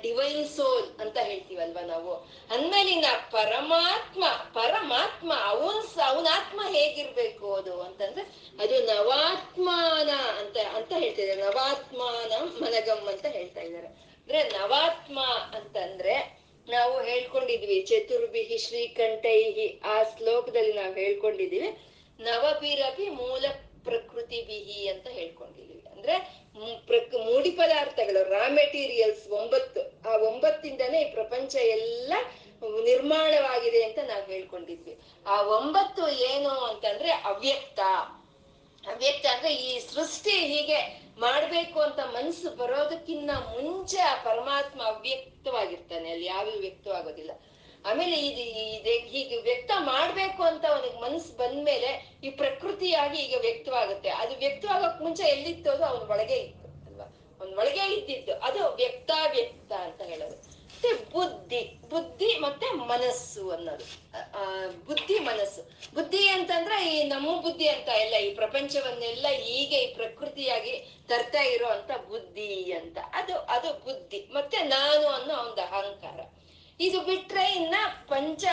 ಡಿವೈನ್ ಸೋಲ್ ಅಂತ ಹೇಳ್ತೀವಲ್ವಾ ನಾವು? ಅಂದ್ಮೇಲಿನ ಪರಮಾತ್ಮ ಪರಮಾತ್ಮ, ಅವನ್ ಅವನ ಆತ್ಮ ಹೇಗಿರ್ಬೇಕು ಅದು ಅಂತಂದ್ರೆ ಅದು ನವಾತ್ಮಾನ ಅಂತ ಅಂತ ಹೇಳ್ತಿದ್ದಾರೆ ನವಾತ್ಮಾನ ಮನಗಮ್ ಅಂತ ಹೇಳ್ತಾ ಇದ್ದಾರೆ. ಅಂದ್ರೆ ನವಾತ್ಮ ಅಂತಂದ್ರೆ ನಾವು ಹೇಳ್ಕೊಂಡಿದ್ವಿ, ಚತುರ್ಭಿಹಿ ಶ್ರೀಕಂಠೈಹಿ ಆ ಶ್ಲೋಕದಲ್ಲಿ ನಾವು ಹೇಳ್ಕೊಂಡಿದೀವಿ ನವಭಿರಭಿ ಮೂಲ ಪ್ರಕೃತಿ ಬಿಹಿ ಅಂತ ಹೇಳ್ಕೊಂಡಿದೀವಿ ಅಂದ್ರೆ ಪ್ರಕ್ ಮೂಡಿ ಪದಾರ್ಥಗಳು ರಾ ಮೆಟೀರಿಯಲ್ಸ್ ಒಂಬತ್ತು. ಆ ಒಂಬತ್ತಿಂದಾನೇ ಈ ಪ್ರಪಂಚ ಎಲ್ಲ ನಿರ್ಮಾಣವಾಗಿದೆ ಅಂತ ನಾವು ಹೇಳ್ಕೊಂಡಿದ್ವಿ. ಆ ಒಂಬತ್ತು ಏನು ಅಂತಂದ್ರೆ ಅವ್ಯಕ್ತ. ಅವ್ಯಕ್ತ ಅಂದ್ರೆ ಈ ಸೃಷ್ಟಿ ಹೀಗೆ ಮಾಡ್ಬೇಕು ಅಂತ ಮನ್ಸು ಬರೋದಕ್ಕಿಂತ ಮುಂಚೆ ಆ ಪರಮಾತ್ಮ ಅವ್ಯಕ್ತವಾಗಿರ್ತಾನೆ. ಅಲ್ಲಿ ಯಾವ ವ್ಯಕ್ತವಾಗೋದಿಲ್ಲ. ಆಮೇಲೆ ಇದು ಇದೆ, ಹೀಗೆ ವ್ಯಕ್ತ ಮಾಡ್ಬೇಕು ಅಂತ ಅವನಿಗೆ ಮನ್ಸು ಬಂದ್ಮೇಲೆ ಈ ಪ್ರಕೃತಿಯಾಗಿ ಈಗ ವ್ಯಕ್ತವಾಗುತ್ತೆ. ಅದು ವ್ಯಕ್ತವಾಗಕ್ ಮುಂಚೆ ಎಲ್ಲಿತ್ತು ಅದು? ಅವನ ಒಳಗೆ ಇತ್ತು ಅಲ್ವಾ? ಅವನ ಒಳಗೆ ಇದ್ದಿದ್ದು. ಅದು ವ್ಯಕ್ತ ವ್ಯಕ್ತಾವ್ಯಕ್ತ ಅಂತ ಹೇಳೋದು. ಮತ್ತೆ ಬುದ್ಧಿ ಬುದ್ಧಿ ಮತ್ತೆ ಮನಸ್ಸು ಅನ್ನೋದು. ಬುದ್ಧಿ ಮನಸ್ಸು. ಬುದ್ಧಿ ಅಂತಂದ್ರೆ ಈ ನಮ್ಮ ಬುದ್ಧಿ ಅಂತ ಎಲ್ಲ, ಈ ಪ್ರಪಂಚವನ್ನೆಲ್ಲ ಹೀಗೆ ಈ ಪ್ರಕೃತಿಯಾಗಿ ತರ್ತಾ ಇರೋ ಅಂತ ಬುದ್ಧಿ ಅಂತ. ಅದು ಅದು ಬುದ್ಧಿ. ಮತ್ತೆ ನಾನು ಅನ್ನೋ ಒಂದು ಅಹಂಕಾರ. ಇದು ಬಿಟ್ರೆ ಇನ್ನ ಪಂಚ,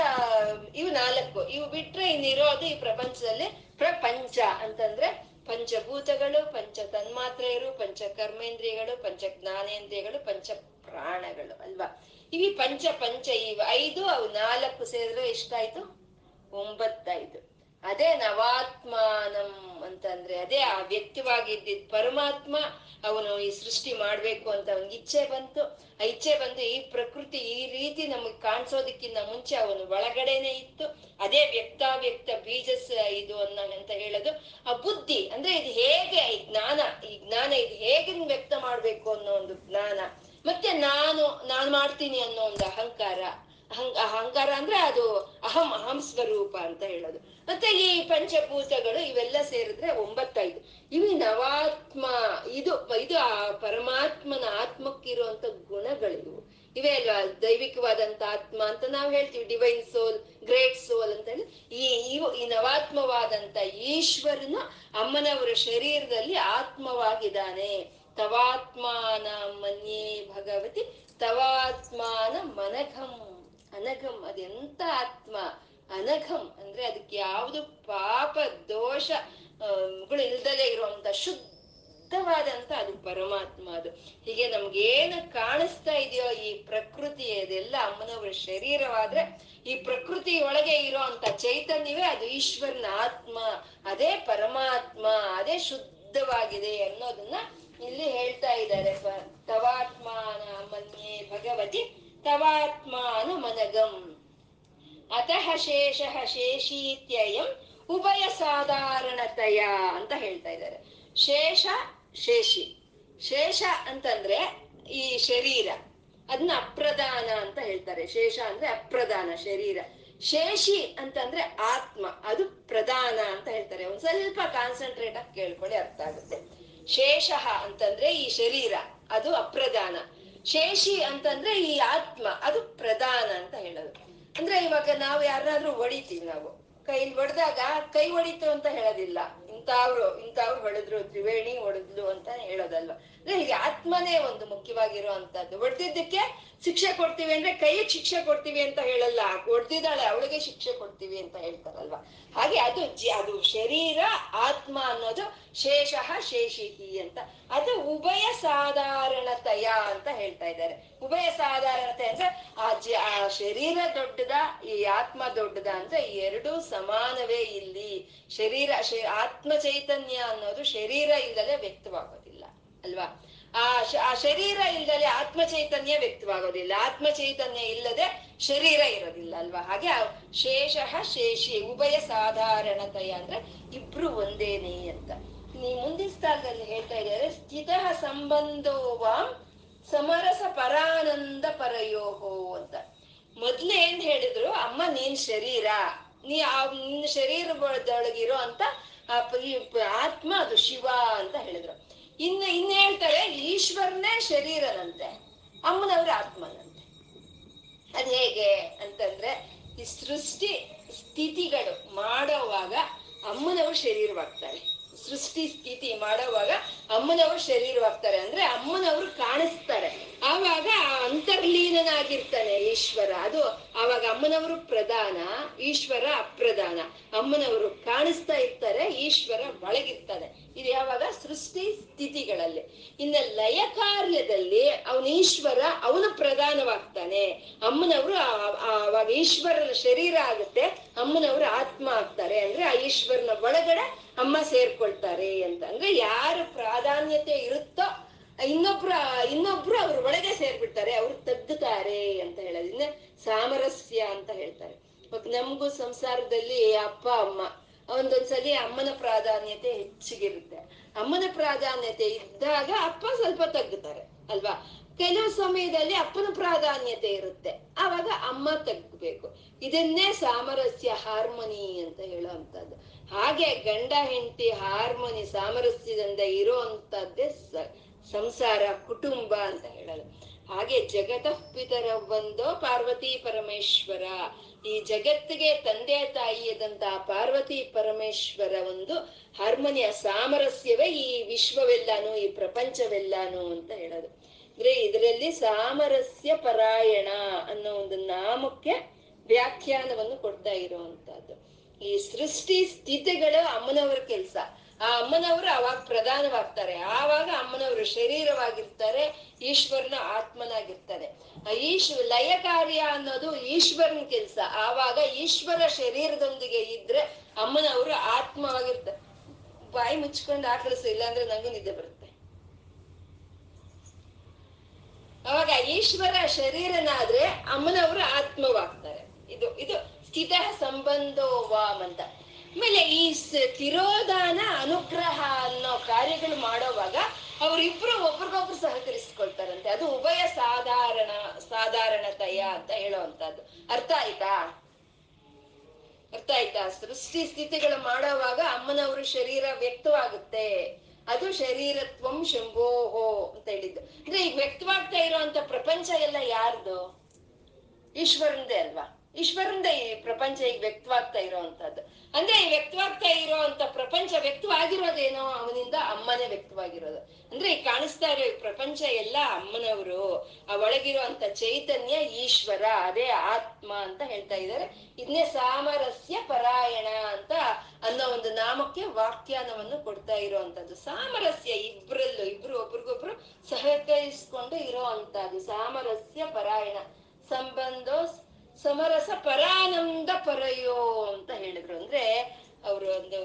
ಇವು ನಾಲ್ಕು. ಇವು ಬಿಟ್ರೆ ಇನ್ನಿರೋದು ಈ ಪ್ರಪಂಚದಲ್ಲಿ ಪ್ರಪಂಚ ಅಂತಂದ್ರೆ ಪಂಚಭೂತಗಳು, ಪಂಚ ತನ್ಮಾತ್ರೆಯರು, ಪಂಚ ಕರ್ಮೇಂದ್ರಿಯಗಳು, ಪಂಚ ಜ್ಞಾನೇಂದ್ರಿಯಗಳು, ಪಂಚ ಪ್ರಾಣಗಳು ಅಲ್ವಾ? ಇವಿ ಪಂಚ ಪಂಚ ಇವು ಐದು, ಅವು ನಾಲ್ಕು ಸೇರಿದ್ರೆ ಎಷ್ಟಾಯ್ತು? ಒಂಬತ್ತಾಯ್ತು ಅದೇ ನವಾತ್ಮಾನಂ ಅಂತಂದ್ರೆ, ಅದೇ ಆ ವ್ಯಕ್ತವಾಗಿದ್ದಿದ್ ಪರಮಾತ್ಮ ಅವನು ಈ ಸೃಷ್ಟಿ ಮಾಡ್ಬೇಕು ಅಂತ ಅವನಿಗೆ ಇಚ್ಛೆ ಬಂತು. ಆ ಇಚ್ಛೆ ಬಂದು ಈ ಪ್ರಕೃತಿ ಈ ರೀತಿ ನಮಗ್ ಕಾಣಿಸೋದಕ್ಕಿಂತ ಮುಂಚೆ ಅವನು ಒಳಗಡೆನೆ ಇತ್ತು. ಅದೇ ವ್ಯಕ್ತಾವ್ಯಕ್ತ ಬೀಜಸ್ ಇದು ಅಂತ ಹೇಳೋದು. ಆ ಬುದ್ಧಿ ಅಂದ್ರೆ ಇದು ಹೇಗೆ ಈ ಜ್ಞಾನ ಈ ಜ್ಞಾನ ಇದು ಹೇಗೆ ವ್ಯಕ್ತ ಮಾಡ್ಬೇಕು ಅನ್ನೋ ಒಂದು ಜ್ಞಾನ. ಮತ್ತೆ ನಾನು, ನಾನ್ ಮಾಡ್ತೀನಿ ಅನ್ನೋ ಒಂದು ಅಹಂಕಾರ. ಅಹಂ, ಅಹಂಕಾರ ಅಂದ್ರೆ ಅದು ಅಹಂ ಅಹಂ ಸ್ವರೂಪ ಅಂತ ಹೇಳೋದು. ಮತ್ತೆ ಈ ಪಂಚಭೂತಗಳು ಇವೆಲ್ಲ ಸೇರಿದ್ರೆ ಒಂಬತ್ತೈದು. ಇವು ನವಾತ್ಮ, ಇದು ಇದು ಆ ಪರಮಾತ್ಮನ ಆತ್ಮಕ್ಕಿರುವಂತ ಗುಣಗಳಿವು. ಇವೆ ಅಲ್ವಾ? ದೈವಿಕವಾದಂತ ಆತ್ಮ ಅಂತ ನಾವು ಹೇಳ್ತೀವಿ. ಡಿವೈನ್ ಸೋಲ್ ಗ್ರೇಟ್ ಸೋಲ್ ಅಂತ ಹೇಳಿ. ಈ, ಇವು, ಈ ನವಾತ್ಮವಾದಂತ ಈಶ್ವರನ ಅಮ್ಮನವರ ಶರೀರದಲ್ಲಿ ಆತ್ಮವಾಗಿದ್ದಾನೆ. ತವಾತ್ಮಾನ ಮನ್ಯೇ ಭಗವತಿ, ತವಾತ್ಮಾನ ಮನಘಂ ಅನಘಂ ಅದೆಂತ ಆತ್ಮ? ಅನಘಂ ಅಂದ್ರೆ ಅದಕ್ಕೆ ಯಾವುದು ಪಾಪ, ದೋಷ ಗಳು ಇಲ್ದಲೇ ಇರುವಂತ ಶುದ್ಧವಾದಂತ ಅದು ಪರಮಾತ್ಮ ಅದು. ಹೀಗೆ ನಮ್ಗೇನು ಕಾಣಿಸ್ತಾ ಇದೆಯೋ ಈ ಪ್ರಕೃತಿ, ಅದೆಲ್ಲ ಅಮ್ಮನವರ ಶರೀರವಾದ್ರೆ ಈ ಪ್ರಕೃತಿ ಒಳಗೆ ಇರುವಂತ ಚೈತನ್ಯವೇ ಅದು ಈಶ್ವರನ ಆತ್ಮ. ಅದೇ ಪರಮಾತ್ಮ, ಅದೇ ಶುದ್ಧವಾಗಿದೆ ಅನ್ನೋದನ್ನ ಇಲ್ಲಿ ಹೇಳ್ತಾ ಇದ್ದಾರೆ. ತವಾತ್ಮ ಮನ್ಯೇ ಭಗವತಿ ತವಾತ್ಮಾನಮನಗಂ. ಅತಃ ಶೇಷ ಶೇಷೀತ್ಯಯಂ ಉಭಯ ಸಾಧಾರಣತೆಯ ಅಂತ ಹೇಳ್ತಾ ಇದ್ದಾರೆ. ಶೇಷ ಶೇಷಿ. ಶೇಷ ಅಂತಂದ್ರೆ ಈ ಶರೀರ. ಅದನ್ನ ಅಪ್ರಧಾನ ಅಂತ ಹೇಳ್ತಾರೆ. ಶೇಷ ಅಂದ್ರೆ ಅಪ್ರಧಾನ ಶರೀರ. ಶೇಷಿ ಅಂತಂದ್ರೆ ಆತ್ಮ. ಅದು ಪ್ರಧಾನ ಅಂತ ಹೇಳ್ತಾರೆ. ಒಂದ್ ಸ್ವಲ್ಪ ಕಾನ್ಸಂಟ್ರೇಟ್ ಆಗಿ ಕೇಳ್ಕೊಳ್ಳಿ ಅರ್ಥ ಆಗುತ್ತೆ. ಶೇಷ ಅಂತಂದ್ರೆ ಈ ಶರೀರ. ಅದು ಅಪ್ರಧಾನ. ಶೇಷಿ ಅಂತಂದ್ರೆ ಈ ಆತ್ಮ, ಅದು ಪ್ರಧಾನ ಅಂತ ಹೇಳೋದು. ಅಂದ್ರೆ ಇವಾಗ ನಾವು ಯಾರಾದ್ರೂ ಹೊಡಿತೀವಿ ನಾವು. ಕೈಲಿ ಹೊಡೆದಾಗ ಕೈ ಹೊಡಿತು ಅಂತ ಹೇಳೋದಿಲ್ಲ. ಇಂಥವ್ರು ಇಂಥವ್ರು ಹೊಡೆದ್ರು, ತ್ರಿವೇಣಿ ಹೊಡೆದ್ಲು ಅಂತ ಹೇಳೋದಲ್ವ. ಅಂದ್ರೆ ಹೀಗೆ ಆತ್ಮನೇ ಒಂದು ಮುಖ್ಯವಾಗಿರುವಂತದ್ದು ಹೊಡೆದಿದ್ದಕ್ಕೆ ಶಿಕ್ಷೆ ಕೊಡ್ತೀವಿ ಅಂದ್ರೆ ಕೈಗೆ ಶಿಕ್ಷೆ ಕೊಡ್ತೀವಿ ಅಂತ ಹೇಳಲ್ಲ. ಹೊಡೆದಿದ್ದಾಳೆ, ಅವಳಿಗೆ ಶಿಕ್ಷೆ ಕೊಡ್ತೀವಿ ಅಂತ ಹೇಳ್ತಾರಲ್ವಾ. ಹಾಗೆ ಅದು ಅದು ಶರೀರ, ಆತ್ಮ ಅನ್ನೋದು ಶೇಷ ಶೇಷಿಹಿ ಅಂತ. ಅದು ಉಭಯ ಸಾಧಾರಣತೆಯ ಅಂತ ಹೇಳ್ತಾ ಇದ್ದಾರೆ. ಉಭಯ ಸಾಧಾರಣತೆ ಅಂದ್ರೆ ಆ ಜ, ಆ ಶರೀರ ದೊಡ್ಡದ, ಈ ಆತ್ಮ ದೊಡ್ಡದ ಅಂದ್ರೆ ಎರಡೂ ಸಮಾನವೇ ಇಲ್ಲಿ. ಶರೀರ, ಶೇ- ಆತ್ಮ ಚೈತನ್ಯ ಅನ್ನೋದು ಶರೀರ ಇಲ್ಲದೆ ವ್ಯಕ್ತವಾಗೋದಿಲ್ಲ, ಅಲ್ವಾ? ಆ ಆ ಶರೀರ ಇಲ್ಲದೆ ಆತ್ಮ ಚೈತನ್ಯ ವ್ಯಕ್ತವಾಗೋದಿಲ್ಲ. ಆತ್ಮ ಚೈತನ್ಯ ಇಲ್ಲದೆ ಶರೀರ ಇರೋದಿಲ್ಲ, ಅಲ್ವಾ? ಹಾಗೆ ಶೇಷಃ ಶೇಷಿ, ಉಭಯ ಸಾಧಾರಣತೆಯ ಅಂದ್ರೆ ಇಬ್ರು ಒಂದೇನೆ ಅಂತ. ನೀ ಮುಂದಿನ ಸ್ಥಾನದಲ್ಲಿ ಹೇಳ್ತಾ ಇದ್ದಾರೆ, ಸ್ಥಿತ ಸಂಬಂಧೋವಾಂ ಸಮರಸ ಪರಾನಂದ ಪರಯೋಹೋ ಅಂತ. ಮೊದ್ಲು ಏನ್ ಹೇಳಿದ್ರು, ಅಮ್ಮ ನೀನ್ ಶರೀರ, ನೀ ಆ, ನಿನ್ನ ಶರೀರದೊಳಗಿರೋ ಅಂತ ಆ ಆತ್ಮ ಅದು ಶಿವ ಅಂತ ಹೇಳಿದ್ರು. ಇನ್ನು ಇನ್ನು ಹೇಳ್ತಾರೆ ಈಶ್ವರನೇ ಶರೀರನಂತೆ, ಅಮ್ಮನವ್ರ ಆತ್ಮನಂತೆ. ಅದ್ ಹೇಗೆ ಅಂತಂದ್ರೆ ಈ ಸೃಷ್ಟಿ ಸ್ಥಿತಿಗಳು ಮಾಡೋವಾಗ ಅಮ್ಮನವರು ಶರೀರವಾಗ್ತಾರೆ. ಸೃಷ್ಟಿ ಸ್ಥಿತಿ ಮಾಡೋವಾಗ ಅಮ್ಮನವರು ಶರೀರವಾಗ್ತಾರೆ ಅಂದ್ರೆ ಅಮ್ಮನವರು ಕಾಣಿಸ್ತಾರೆ. ಆವಾಗ ಆ ಅಂತರ್ಲೀನನಾಗಿರ್ತಾನೆ ಈಶ್ವರ. ಅದು ಆವಾಗ ಅಮ್ಮನವರು ಪ್ರಧಾನ, ಈಶ್ವರ ಅಪ್ರಧಾನ. ಅಮ್ಮನವರು ಕಾಣಿಸ್ತಾ ಇರ್ತಾರೆ, ಈಶ್ವರ ಒಳಗಿರ್ತಾನೆ. ಇದು ಯಾವಾಗ ಸೃಷ್ಟಿ ಸ್ಥಿತಿಗಳಲ್ಲಿ. ಇನ್ನ ಲಯ ಕಾರ್ಯದಲ್ಲಿ ಅವನ ಈಶ್ವರ, ಅವನು ಪ್ರಧಾನವಾಗ್ತಾನೆ. ಅಮ್ಮನವರು ಅವಾಗ ಈಶ್ವರನ ಶರೀರ ಆಗುತ್ತೆ, ಅಮ್ಮನವರು ಆತ್ಮ ಆಗ್ತಾರೆ. ಅಂದ್ರೆ ಆ ಈಶ್ವರನ ಒಳಗಡೆ ಅಮ್ಮ ಸೇರ್ಕೊಳ್ತಾರೆ ಅಂತ. ಅಂದ್ರೆ ಯಾರು ಪ್ರಾಧಾನ್ಯತೆ ಇರುತ್ತೋ, ಇನ್ನೊಬ್ರು ಇನ್ನೊಬ್ರು ಅವ್ರ ಒಳಗೆ ಸೇರ್ಬಿಡ್ತಾರೆ, ಅವ್ರು ತಗ್ಗುತ್ತಾರೆ ಅಂತ ಹೇಳೋದು. ಇನ್ನ ಸಾಮರಸ್ಯ ಅಂತ ಹೇಳ್ತಾರೆ. ನಮಗೂ ಸಂಸಾರದಲ್ಲಿ ಅಪ್ಪ, ಅಮ್ಮ ಒಂದೊಂದ್ಸಲಿ ಅಮ್ಮನ ಪ್ರಾಧಾನ್ಯತೆ ಹೆಚ್ಚಿಗಿರುತ್ತೆ. ಅಮ್ಮನ ಪ್ರಾಧಾನ್ಯತೆ ಇದ್ದಾಗ ಅಪ್ಪ ಸ್ವಲ್ಪ ತಗ್ಗುತ್ತಾರೆ ಅಲ್ವಾ? ಕೆಲವು ಸಮಯದಲ್ಲಿ ಅಪ್ಪನ ಪ್ರಾಧಾನ್ಯತೆ ಇರುತ್ತೆ. ಆವಾಗ ಅಮ್ಮ ತಗ್ಬೇಕು. ಇದನ್ನೇ ಸಾಮರಸ್ಯ ಹಾರ್ಮೋನಿ ಅಂತ ಹೇಳುವಂತದ್ದು ಹಾಗೆ ಗಂಡ ಹೆಂಡತಿ ಹಾರ್ಮೋನಿ ಸಾಮರಸ್ಯದಿಂದ ಸ- ಸಂಸಾರ, ಕುಟುಂಬ ಅಂತ ಹೇಳೋದು. ಹಾಗೆ ಜಗತ ಪಿತರ ಬಂದೋ ಪಾರ್ವತಿ ಪರಮೇಶ್ವರ. ಈ ಜಗತ್ತಿಗೆ ತಂದೆ ತಾಯಿಯದಂತ ಪಾರ್ವತಿ ಪರಮೇಶ್ವರ ಒಂದು ಹಾರ್ಮೋನಿಯ ಸಾಮರಸ್ಯವೇ ಈ ವಿಶ್ವವೆಲ್ಲಾನು, ಈ ಪ್ರಪಂಚವೆಲ್ಲಾನು ಅಂತ ಹೇಳೋದು. ಅಂದ್ರೆ ಇದರಲ್ಲಿ ಸಾಮರಸ್ಯ ಪರಾಯಣ ಅನ್ನೋ ಒಂದು ನಾಮಕ್ಕೆ ವ್ಯಾಖ್ಯಾನವನ್ನು ಕೊಡ್ತಾ ಇರುವಂತಹದ್ದು. ಈ ಸೃಷ್ಟಿ ಸ್ಥಿತಿಗಳು ಅಮ್ಮನವರ ಕೆಲಸ. ಆ ಅಮ್ಮನವರು ಅವಾಗ ಪ್ರಧಾನವಾಗ್ತಾರೆ. ಆವಾಗ ಅಮ್ಮನವರು ಶರೀರವಾಗಿರ್ತಾರೆ, ಈಶ್ವರನ ಆತ್ಮನಾಗಿರ್ತಾರೆ. ಈಶ್ ಲಯ ಕಾರ್ಯ ಅನ್ನೋದು ಈಶ್ವರನ ಕೆಲಸ. ಆವಾಗ ಈಶ್ವರ ಶರೀರದೊಂದಿಗೆ ಇದ್ರೆ ಅಮ್ಮನವರು ಆತ್ಮವಾಗಿರ್ತಾರೆ ಬಾಯಿ ಮುಚ್ಕೊಂಡು ಆಕಳಿಸು ಇಲ್ಲಾಂದ್ರೆ ನಂಗೂ ನಿದ್ದೆ ಬರುತ್ತೆ. ಅವಾಗ ಈಶ್ವರ ಶರೀರನಾದ್ರೆ ಅಮ್ಮನವರು ಆತ್ಮವಾಗ್ತಾರೆ. ಇದು ಇದು ಸ್ಥಿತ ಸಂಬಂಧೋ ವಾಮ್ ಅಂತ. ಆಮೇಲೆ ಈ ತಿರೋಧಾನ ಅನುಗ್ರಹ ಅನ್ನೋ ಕಾರ್ಯಗಳು ಮಾಡೋವಾಗ ಅವರಿಬ್ರು ಒಬ್ರಿಗೊಬ್ರು ಸಹಕರಿಸ್ಕೊಳ್ತಾರಂತೆ. ಅದು ಉಭಯ ಸಾಧಾರಣ, ಸಾಧಾರಣತೆಯ ಅಂತ ಹೇಳುವಂತದ್ದು ಅರ್ಥ ಆಯ್ತಾ? ಅರ್ಥ ಆಯ್ತಾ? ಸೃಷ್ಟಿ ಸ್ಥಿತಿಗಳು ಮಾಡೋವಾಗ ಅಮ್ಮನವರು ಶರೀರ ವ್ಯಕ್ತವಾಗುತ್ತೆ. ಅದು ಶರೀರತ್ವಂ ಶಂಭೋಹೋ ಅಂತ ಹೇಳಿದ್ದು. ಅಂದ್ರೆ ಈಗ ವ್ಯಕ್ತವಾಗ್ತಾ ಇರುವಂತ ಪ್ರಪಂಚ ಎಲ್ಲ ಯಾರ್ದು? ಈಶ್ವರಂದೇ ಅಲ್ವಾ? ಈಶ್ವರಂದೇ ಈ ಪ್ರಪಂಚ ಈಗ ವ್ಯಕ್ತವಾಗ್ತಾ ಇರೋವಂಥದ್ದು ಅಂದ್ರೆ ಈ ವ್ಯಕ್ತವಾಗ್ತಾ ಇರೋವಂಥ ಪ್ರಪಂಚ ವ್ಯಕ್ತವಾಗಿರೋದೇನೋ ಅವನಿಂದ ಅಮ್ಮನೇ ವ್ಯಕ್ತವಾಗಿರೋದು. ಅಂದ್ರೆ ಈ ಕಾಣಿಸ್ತಾ ಇರೋ ಈ ಪ್ರಪಂಚ ಎಲ್ಲ ಅಮ್ಮನವರು, ಆ ಒಳಗಿರುವಂತ ಚೈತನ್ಯ ಈಶ್ವರ, ಅದೇ ಆತ್ಮ ಅಂತ ಹೇಳ್ತಾ ಇದ್ದಾರೆ. ಇದನ್ನೇ ಸಾಮರಸ್ಯ ಪರಾಯಣ ಅಂತ ಅನ್ನೋ ಒಂದು ನಾಮಕ್ಕೆ ವ್ಯಾಖ್ಯಾನವನ್ನು ಕೊಡ್ತಾ ಇರುವಂತದ್ದು ಸಾಮರಸ್ಯ ಇಬ್ರಲ್ಲೂ, ಇಬ್ರು ಒಬ್ರಿಗೊಬ್ರು ಸಹಕರಿಸ್ಕೊಂಡು ಇರೋ ಅಂತದ್ದು ಸಾಮರಸ್ಯ ಪರಾಯಣ. ಸಂಬಂಧ ಸಮರಸ ಪರಾನಂದ ಪರಯೋ ಅಂತ ಹೇಳಿದ್ರು. ಅಂದ್ರೆ ಅವರು ಒಂದು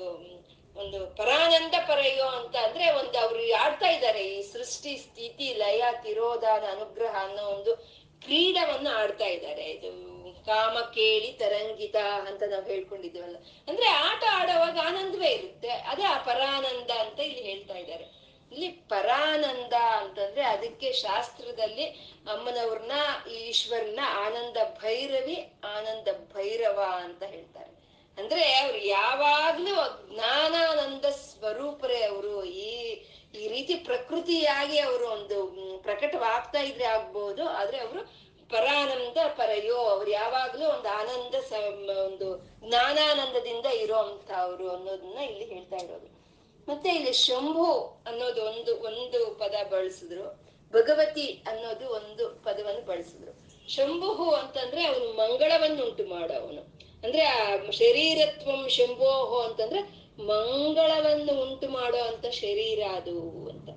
ಒಂದು ಪರಾನಂದ ಪರಯೋ ಅಂತ ಅಂದ್ರೆ ಒಂದು ಅವ್ರು ಆಡ್ತಾ ಇದ್ದಾರೆ. ಈ ಸೃಷ್ಟಿ, ಸ್ಥಿತಿ, ಲಯ ತಿರೋಧಾನ ಅನುಗ್ರಹ ಅನ್ನೋ ಒಂದು ಕ್ರೀಡವನ್ನು ಆಡ್ತಾ ಇದ್ದಾರೆ. ಇದು ಕಾಮ, ಕೇಳಿ, ತರಂಗಿತ ಅಂತ ನಾವು ಹೇಳ್ಕೊಂಡಿದ್ದೀವಲ್ಲ. ಅಂದ್ರೆ ಆಟ ಆಡುವಾಗ ಆನಂದವೇ ಇರುತ್ತೆ. ಅದೇ ಆ ಪರಾನಂದ ಅಂತ ಇಲ್ಲಿ ಹೇಳ್ತಾ ಇದ್ದಾರೆ. ಇಲ್ಲಿ ಪರಾನಂದ ಅಂತಂದ್ರೆ ಅದಕ್ಕೆ ಶಾಸ್ತ್ರದಲ್ಲಿ ಅಮ್ಮನವ್ರನ್ನ ಈಶ್ವರನ ಆನಂದ ಭೈರವಿ, ಆನಂದ ಭೈರವ ಅಂತ ಹೇಳ್ತಾರೆ. ಅಂದ್ರೆ ಅವ್ರು ಯಾವಾಗ್ಲೂ ಜ್ಞಾನಾನಂದ ಸ್ವರೂಪರೇ ಅವರು. ಈ ಈ ರೀತಿ ಪ್ರಕೃತಿಯಾಗಿ ಅವರು ಒಂದು ಪ್ರಕಟವಾಗ್ತಾ ಇದ್ರೆ ಆಗ್ಬೋದು, ಆದ್ರೆ ಅವರು ಪರಾನಂದ ಪರಯೋ, ಅವ್ರು ಯಾವಾಗ್ಲೂ ಒಂದು ಆನಂದ ಒಂದು ಜ್ಞಾನಾನಂದದಿಂದ ಇರೋಂತ ಅವರು ಅನ್ನೋದನ್ನ ಇಲ್ಲಿ ಹೇಳ್ತಾ ಇರೋದು. ಮತ್ತೆ ಇಲ್ಲಿ ಶಂಭು ಅನ್ನೋದು ಒಂದು ಒಂದು ಪದ ಬಳಸಿದ್ರು. ಭಗವತಿ ಅನ್ನೋದು ಒಂದು ಪದವನ್ನು ಬಳಸಿದ್ರು. ಶಂಭುಹು ಅಂತಂದ್ರೆ ಅವನು ಮಂಗಳವನ್ನುಂಟು ಮಾಡೋವನು. ಅಂದ್ರೆ ಆ ಶರೀರತ್ವಂ ಶಂಭೋಹು ಅಂತಂದ್ರೆ ಮಂಗಳವನ್ನು ಉಂಟು ಮಾಡೋ ಅಂತ ಶರೀರ ಅದು ಅಂತ.